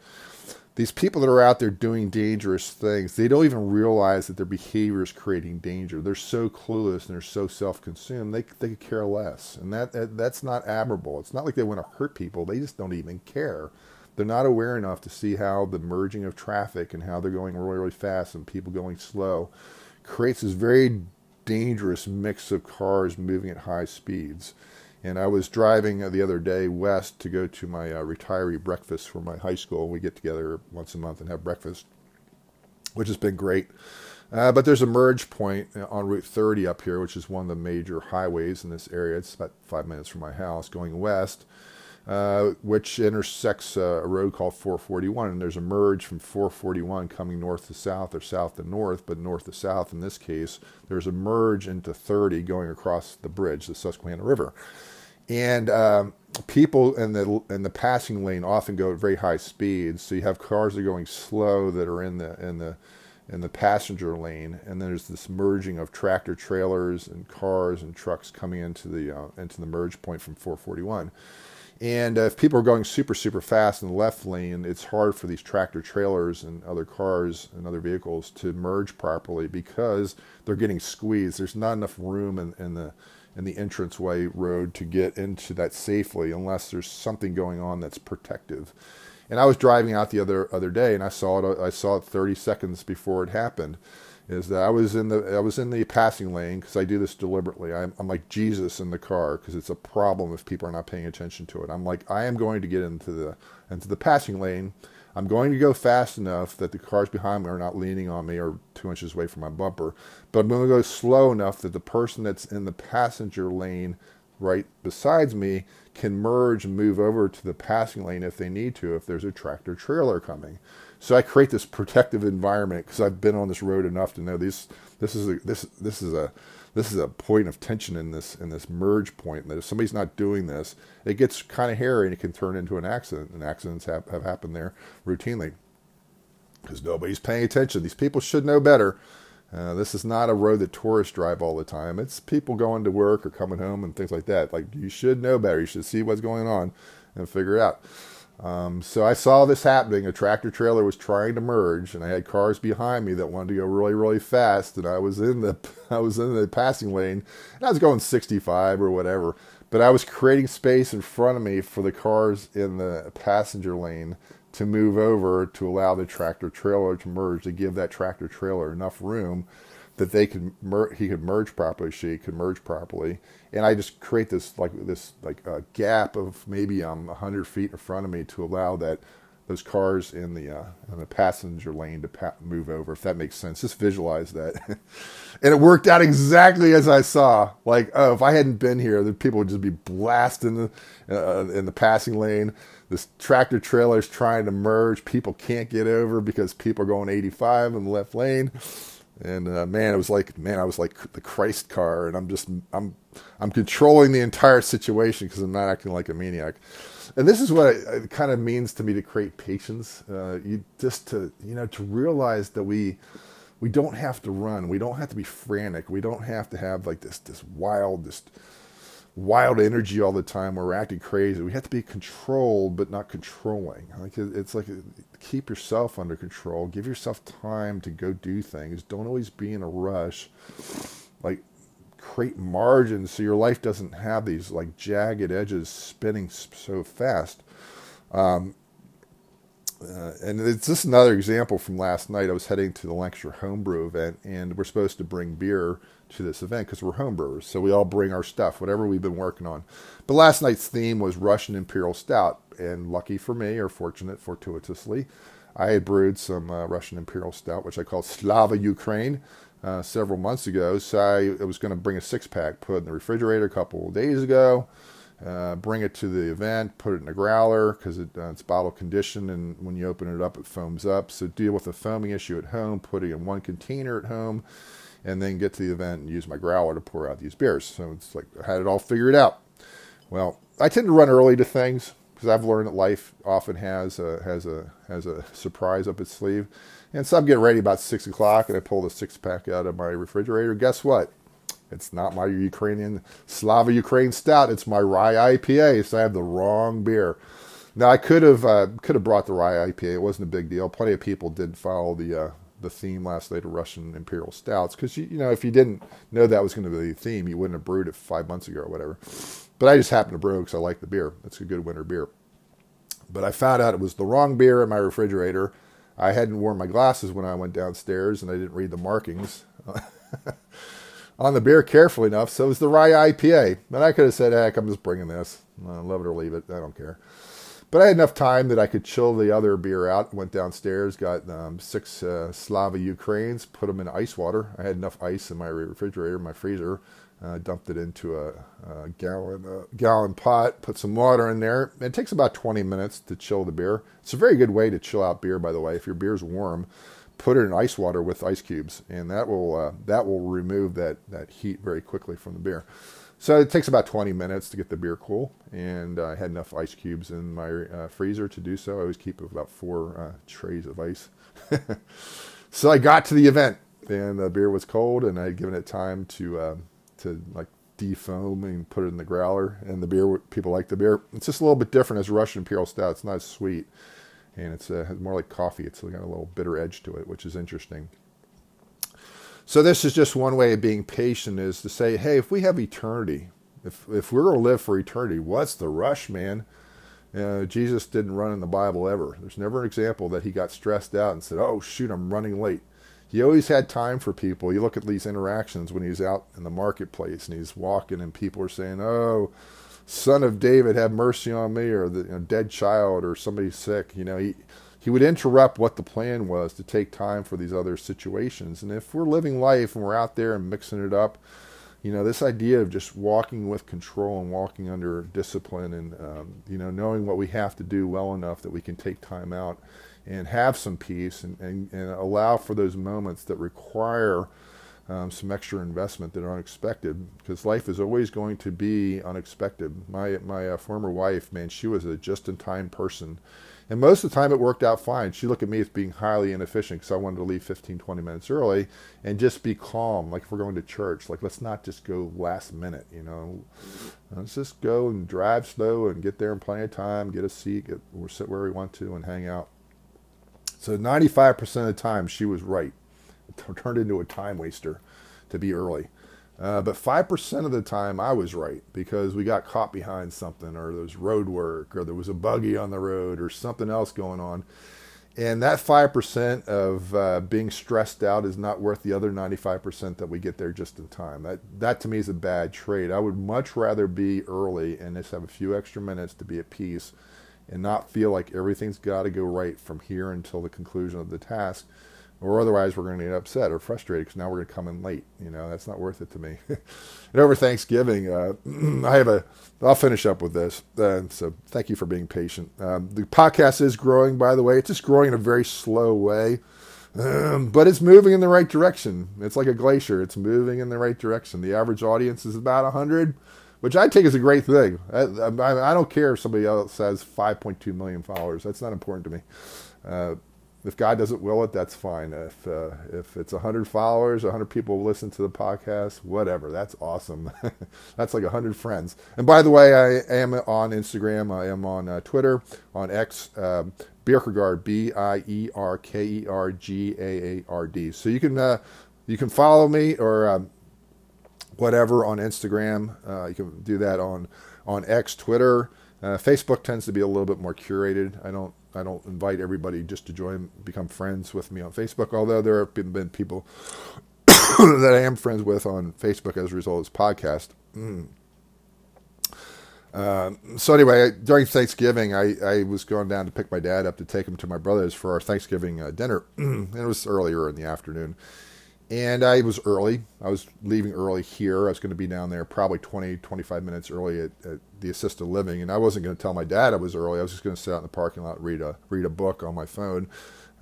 S1: these people that are out there doing dangerous things, they don't even realize that their behavior is creating danger. They're so clueless and they're so self-consumed. They they could care less, and that, that that's not admirable. It's not like they want to hurt people. They just don't even care. They're not aware enough to see how the merging of traffic and how they're going really really fast and people going slow creates this very dangerous mix of cars moving at high speeds. And I was driving the other day west to go to my uh, retiree breakfast for my high school. We get together once a month and have breakfast, which has been great. Uh, but there's a merge point on Route 30 up here, which is one of the major highways in this area. It's about five minutes from my house going west, uh, which intersects uh, a road called 441. And there's a merge from 441 coming north to south or south to north, but north to south in this case. There's a merge into 30 going across the bridge, the Susquehanna River and um, people in the in the passing lane often go at very high speeds. So you have cars that are going slow that are in the in the in the passenger lane, and then there's this merging of tractor trailers and cars and trucks coming into the uh, into the merge point from 441. And uh, if people are going super super fast in the left lane, it's hard for these tractor trailers and other cars and other vehicles to merge properly because they're getting squeezed. There's not enough room in, in the in the entranceway road to get into that safely unless there's something going on that's protective. And I was driving out the other other day and I saw it I saw it 30 seconds before it happened is that I was in the I was in the passing lane because I do this deliberately. I'm, I'm like Jesus in the car because it's a problem if people are not paying attention to it. I'm like I am going to get into the into the passing lane I'm going to go fast enough that the cars behind me are not leaning on me or two inches away from my bumper, but I'm going to go slow enough that the person that's in the passenger lane right besides me can merge and move over to the passing lane if they need to, if there's a tractor trailer coming. So I create this protective environment because I've been on this road enough to know this. This is a, this this is a this is a point of tension in this in this merge point. That if somebody's not doing this, it gets kind of hairy and it can turn into an accident. And accidents have, have happened there routinely because nobody's paying attention. These people should know better. Uh, this is not a road that tourists drive all the time. It's people going to work or coming home and things like that. Like you should know better. You should see what's going on and figure it out. Um, so I saw this happening. A tractor trailer was trying to merge, and I had cars behind me that wanted to go really, really fast, and I was in the I was in the passing lane, and I was going 65 or whatever. But I was creating space in front of me for the cars in the passenger lane to move over to allow the tractor trailer to merge to give that tractor trailer enough room that they could mer- he could merge properly, she could merge properly, and I just create this like this like a gap of maybe um hundred feet in front of me to allow that those cars in the uh, in the passenger lane to pa- move over. If that makes sense, just visualize that, and it worked out exactly as I saw. Like, oh, if I hadn't been here, the people would just be blasting the, uh, in the passing lane this tractor trailer is trying to merge. People can't get over because people are going 85 in the left lane. And uh, man, it was like man, I was like the Christ car, and I'm just I'm I'm controlling the entire situation because I'm not acting like a maniac. And this is what it, kind of means to me to create patience. Uh, you just to you know to realize that we we don't have to run, we don't have to be frantic, we don't have to have like this this wild this wild energy all the time we're acting crazy. We have to be controlled, but not controlling. Like it's like keep yourself under control. Give yourself time to go do things. Don't always be in a rush. Like create margins so your life doesn't have these like jagged edges spinning so fast. Um, uh, and it's just another example from last night. I was heading to the Lancaster Homebrew event, and we're supposed to bring beer to this event because we're homebrewers. So we all bring our stuff, whatever we've been working on. But last night's theme was Russian Imperial Stout. And lucky for me, or fortunate fortuitously, I had brewed some uh, Russian Imperial Stout, which I call Slava Ukraine, uh, several months ago. So I, was going to bring a six pack, put in the refrigerator a couple of days ago. Uh, bring it to the event, put it in a growler because it, uh, it's bottle conditioned, and when you open it up, it foams up. So deal with the foaming issue at home, put it in one container at home, and then get to the event and use my growler to pour out these beers. So it's like I had it all figured out. Well, I tend to run early to things because I've learned that life often has a, has a has a surprise up its sleeve. And so I'm getting ready about six o'clock, and I pull the six pack out of my refrigerator. Guess what? It's not my Ukrainian Slava Ukraine stout. It's my rye IPA. So I have the wrong beer. Now I could have uh, could have brought the rye IPA. It wasn't a big deal. Plenty of people did follow the uh, the theme last night of Russian Imperial Stouts because you, you know if you didn't know that was going to be the theme, you wouldn't have brewed it five months ago or whatever. But I just happened to brew because I like the beer. It's a good winter beer. But I found out it was the wrong beer in my refrigerator. I hadn't worn my glasses when I went downstairs, and I didn't read the markings on the beer carefully enough. So it was the rye IPA. And I could have said, "Heck, I'm just bringing this. I love it or leave it. I don't care." But I had enough time that I could chill the other beer out. Went downstairs, got um, six uh, Slava Ukraines, put them in ice water. I had enough ice in my refrigerator, my freezer. Uh, dumped it into a, a gallon uh, gallon pot. Put some water in there. It takes about 20 minutes to chill the beer. It's a very good way to chill out beer, by the way. If your beer's warm, put it in ice water with ice cubes, and that will uh, that will remove that that heat very quickly from the beer. So it takes about 20 minutes to get the beer cool, and I had enough ice cubes in my uh, freezer to do so. I always keep about four uh, trays of ice. so I got to the event, and the beer was cold, and I had given it time to uh, to like defoam and put it in the growler. And the beer, people like the beer. It's just a little bit different as Russian Imperial Stout. It's not as sweet, and it's uh, more like coffee. It's got a little bitter edge to it, which is interesting. So this is just one way of being patient is to say, hey, if we have eternity, if if we're going to live for eternity, what's the rush, man? Uh, Jesus didn't run in the Bible ever. There's never an example that he got stressed out and said, "Oh shoot, I'm running late." He always had time for people. You look at these interactions when he's out in the marketplace and he's walking, and people are saying, "Oh, Son of David, have mercy on me," or the you know, dead child, or somebody sick. You know, he he would interrupt what the plan was to take time for these other situations. And if we're living life and we're out there and mixing it up, you know, this idea of just walking with control and walking under discipline and, um, you know, knowing what we have to do well enough that we can take time out and have some peace and, and, and allow for those moments that require um, some extra investment that are unexpected because life is always going to be unexpected. My, my uh, former wife, man, she was a just in time person and most of the time it worked out fine. She looked at me as being highly inefficient because I wanted to leave 15, 20 minutes early and just be calm. Like if we're going to church, like let's not just go last minute, you know. Let's just go and drive slow and get there in plenty of time, get a seat, get, or sit where we want to and hang out. So 95% of the time she was right. It turned into a time waster to be early. Uh, but 5% of the time I was right because we got caught behind something or there was road work or there was a buggy on the road or something else going on. And that 5% of uh, being stressed out is not worth the other 95% that we get there just in time. That, that to me is a bad trade. I would much rather be early and just have a few extra minutes to be at peace and not feel like everything's got to go right from here until the conclusion of the task or otherwise we're going to get upset or frustrated because now we're going to come in late. You know, that's not worth it to me. and over Thanksgiving, uh, I have a. I'll finish up with this. Uh, so thank you for being patient. Um, the podcast is growing, by the way. It's just growing in a very slow way. Um, but it's moving in the right direction. It's like a glacier. It's moving in the right direction. The average audience is about 100, which I take as a great thing. I, I, I don't care if somebody else has 5.2 million followers. That's not important to me. Uh, if God doesn't will it, that's fine. If uh, if it's hundred followers, hundred people listen to the podcast, whatever, that's awesome. that's like hundred friends. And by the way, I am on Instagram. I am on uh, Twitter, on X, um, Bierkergaard, B I E R K E R G A A R D. So you can uh, you can follow me or um, whatever on Instagram. Uh, you can do that on on X, Twitter. Uh, Facebook tends to be a little bit more curated. I don't I don't invite everybody just to join, become friends with me on Facebook. Although there have been, people that I am friends with on Facebook as a result of this podcast. Mm. Uh, so anyway, during Thanksgiving, I, I was going down to pick my dad up to take him to my brother's for our Thanksgiving uh, dinner. and it was earlier in the afternoon. And I was early. I was leaving early here. I was going to be down there probably 20, 25 minutes early at, at the assisted living. And I wasn't going to tell my dad I was early. I was just going to sit out in the parking lot, read a read a book on my phone,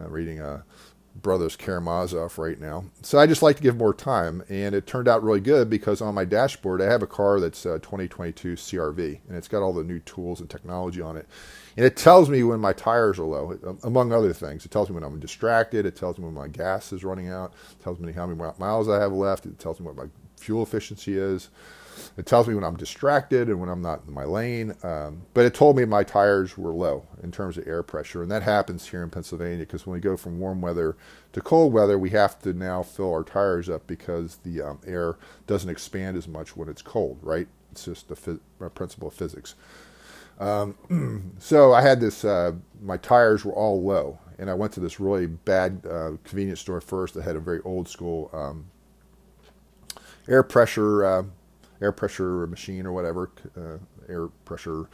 S1: uh, reading a Brothers Karamazov right now. So I just like to give more time, and it turned out really good because on my dashboard I have a car that's a 2022 CRV, and it's got all the new tools and technology on it, and it tells me when my tires are low, among other things. It tells me when I'm distracted. It tells me when my gas is running out. It tells me how many miles I have left. It tells me what my fuel efficiency is. It tells me when I'm distracted and when I'm not in my lane. Um, but it told me my tires were low in terms of air pressure. And that happens here in Pennsylvania because when we go from warm weather to cold weather, we have to now fill our tires up because the um, air doesn't expand as much when it's cold, right? It's just a, phys- a principle of physics. Um, so I had this, uh, my tires were all low. And I went to this really bad uh, convenience store first that had a very old school um, air pressure uh, air pressure machine or whatever, uh, air pressure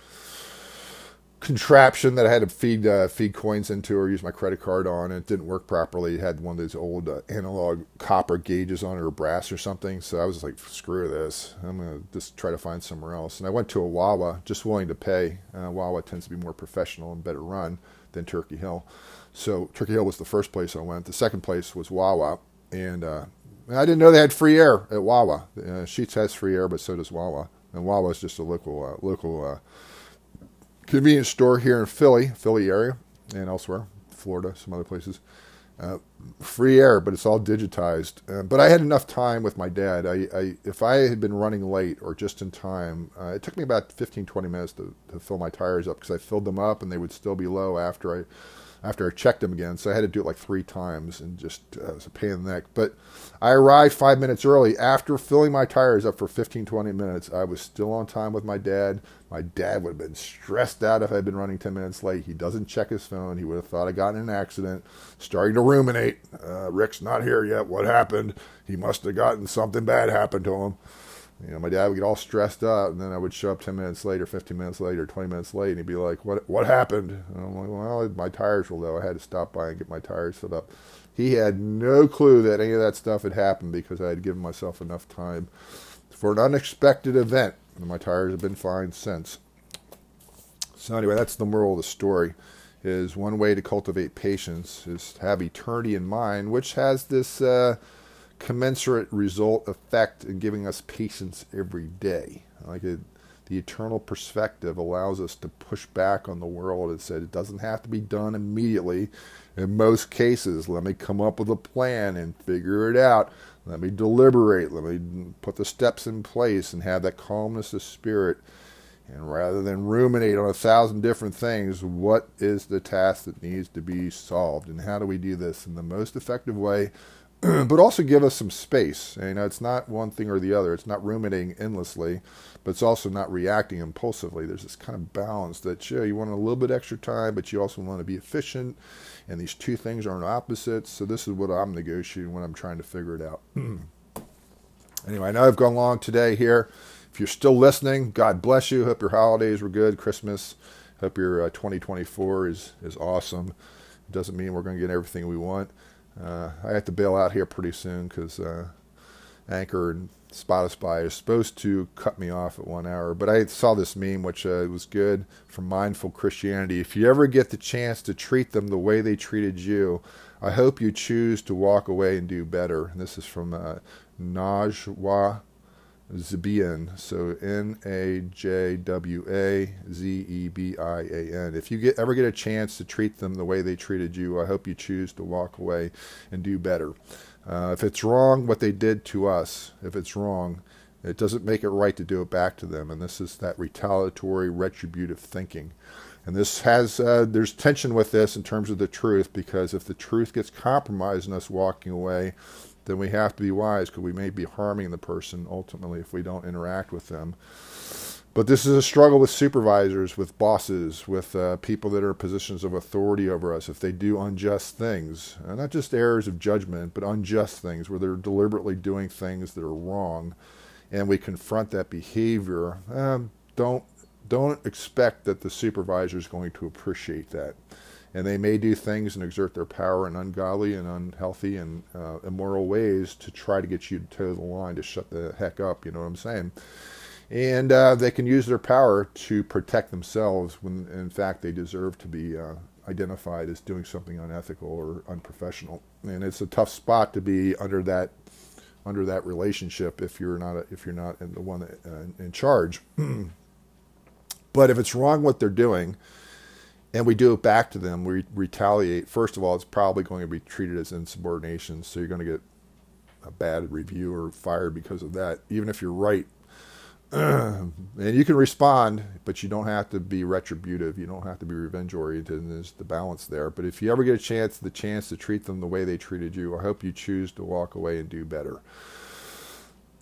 S1: contraption that I had to feed uh, feed coins into or use my credit card on. And it didn't work properly. It had one of those old uh, analog copper gauges on it or brass or something. So I was like, screw this. I'm to just try to find somewhere else. And I went to a Wawa, just willing to pay. Uh, Wawa tends to be more professional and better run than Turkey Hill. So Turkey Hill was the first place I went. The second place was Wawa. And uh, I didn't know they had free air at Wawa. Uh, Sheetz has free air, but so does Wawa. And Wawa is just a local uh, local uh, convenience store here in Philly, Philly area, and elsewhere, Florida, some other places. Uh, free air, but it's all digitized. Uh, but I had enough time with my dad. I, I, if I had been running late or just in time, it took me about 15, 20 minutes to, to fill my tires up because I filled them up and they would still be low after I after I checked them again. So I had to do it like three times and just uh, it was a pain in the neck. But I arrived five minutes early after filling my tires up for 15, 20 minutes. I was still on time with my dad. My dad would have been stressed out if I'd been running 10 minutes late. He doesn't check his phone. He would have thought I got in an accident, starting to ruminate. Uh, Rick's not here yet. What happened? He must have gotten something bad happened to him. You know, my dad would get all stressed out, and then I would show up 10 minutes later, 15 minutes later, 20 minutes late, and he'd be like, What what happened? And I'm like, Well, my tires were low. I had to stop by and get my tires filled up. He had no clue that any of that stuff had happened because I had given myself enough time for an unexpected event. And my tires have been fine since. So anyway, that's the moral of the story. Is one way to cultivate patience is to have eternity in mind, which has this uh, commensurate result effect in giving us patience every day. Like it, the eternal perspective allows us to push back on the world and said it doesn't have to be done immediately. In most cases, let me come up with a plan and figure it out. Let me deliberate. Let me put the steps in place and have that calmness of spirit. And rather than ruminate on a thousand different things, what is the task that needs to be solved? And how do we do this in the most effective way but also give us some space. You know, it's not one thing or the other. It's not ruminating endlessly, but it's also not reacting impulsively. There's this kind of balance that yeah, you want a little bit extra time, but you also want to be efficient. And these two things aren't opposites. So this is what I'm negotiating when I'm trying to figure it out. anyway, I know I've gone long today here. If you're still listening, God bless you. Hope your holidays were good. Christmas. Hope your uh, 2024 is is awesome. It doesn't mean we're going to get everything we want. Uh, I have to bail out here pretty soon because uh, Anchor and Spotify is supposed to cut me off at one hour. But I saw this meme, which uh, was good from Mindful Christianity. If you ever get the chance to treat them the way they treated you, I hope you choose to walk away and do better. And this is from uh, Najwa Zebian. So N A J W A Z E B I A N. If you get, ever get a chance to treat them the way they treated you, I hope you choose to walk away and do better. Uh, if it's wrong what they did to us, if it's wrong, it doesn't make it right to do it back to them. And this is that retaliatory, retributive thinking. And this has, uh, there's tension with this in terms of the truth, because if the truth gets compromised in us walking away, then we have to be wise because we may be harming the person ultimately if we don't interact with them. But this is a struggle with supervisors, with bosses, with uh, people that are positions of authority over us. If they do unjust things, uh, not just errors of judgment, but unjust things where they're deliberately doing things that are wrong, and we confront that behavior, um, don't don't expect that the supervisor is going to appreciate that and they may do things and exert their power in ungodly and unhealthy and uh, immoral ways to try to get you to toe the line to shut the heck up. You know what I'm saying? And uh, they can use their power to protect themselves when, in fact, they deserve to be uh, identified as doing something unethical or unprofessional. And it's a tough spot to be under that under that relationship if you're not a, if you're not the one that, uh, in charge. but if it's wrong what they're doing and we do it back to them, we retaliate. First of all, it's probably going to be treated as insubordination, so you're going to get a bad review or fired because of that, even if you're right. and you can respond, but you don't have to be retributive. You don't have to be revenge oriented, and there's the balance there. But if you ever get a chance, the chance to treat them the way they treated you, I hope you choose to walk away and do better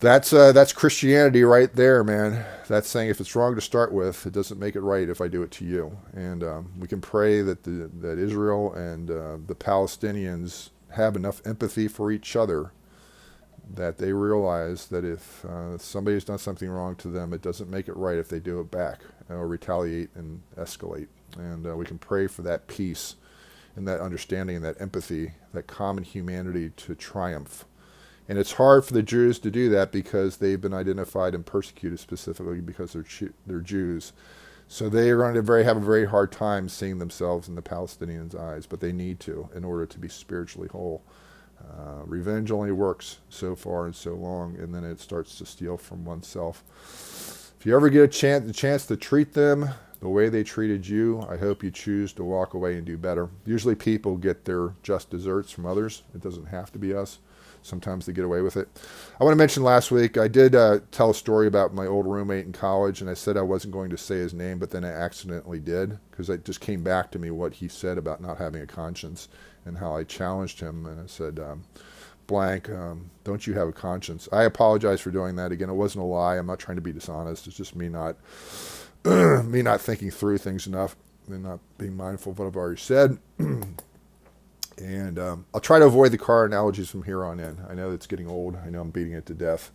S1: that's uh, that's Christianity right there, man. That's saying if it's wrong to start with, it doesn't make it right if I do it to you. And um, we can pray that the, that Israel and uh, the Palestinians have enough empathy for each other that they realize that if uh, somebody's done something wrong to them, it doesn't make it right if they do it back or retaliate and escalate. And uh, we can pray for that peace and that understanding and that empathy, that common humanity to triumph and it's hard for the Jews to do that because they've been identified and persecuted specifically because they're, they're Jews. So they are going to very, have a very hard time seeing themselves in the Palestinians' eyes, but they need to in order to be spiritually whole. Uh, revenge only works so far and so long, and then it starts to steal from oneself. If you ever get a chance, a chance to treat them the way they treated you, I hope you choose to walk away and do better. Usually, people get their just desserts from others. It doesn't have to be us sometimes they get away with it. I want to mention last week I did uh, tell a story about my old roommate in college, and I said I wasn't going to say his name, but then I accidentally did because it just came back to me what he said about not having a conscience and how I challenged him, and I said. Um, blank um, don't you have a conscience i apologize for doing that again it wasn't a lie i'm not trying to be dishonest it's just me not me not thinking through things enough and not being mindful of what i've already said And um, I'll try to avoid the car analogies from here on in. I know it's getting old. I know I'm beating it to death.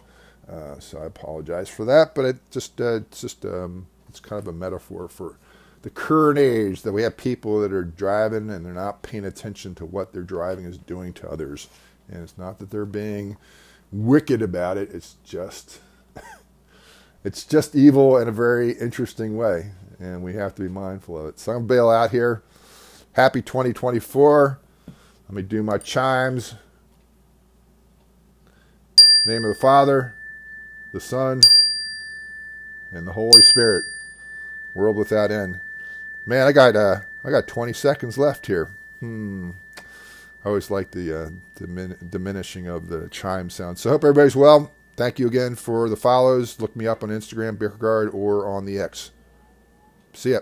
S1: Uh, so I apologize for that. But it just uh, it's just um, it's kind of a metaphor for the current age that we have people that are driving and they're not paying attention to what their driving is doing to others. And it's not that they're being wicked about it. It's just it's just evil in a very interesting way, and we have to be mindful of it. So I'm bail out here. Happy 2024. Let me do my chimes. name of the Father, the Son, and the Holy Spirit. World without end. Man, I got uh, I got 20 seconds left here. Hmm. I always like the uh, dimin- diminishing of the chime sound. So hope everybody's well. Thank you again for the follows. Look me up on Instagram, Bierkergaard, or on the X. See ya.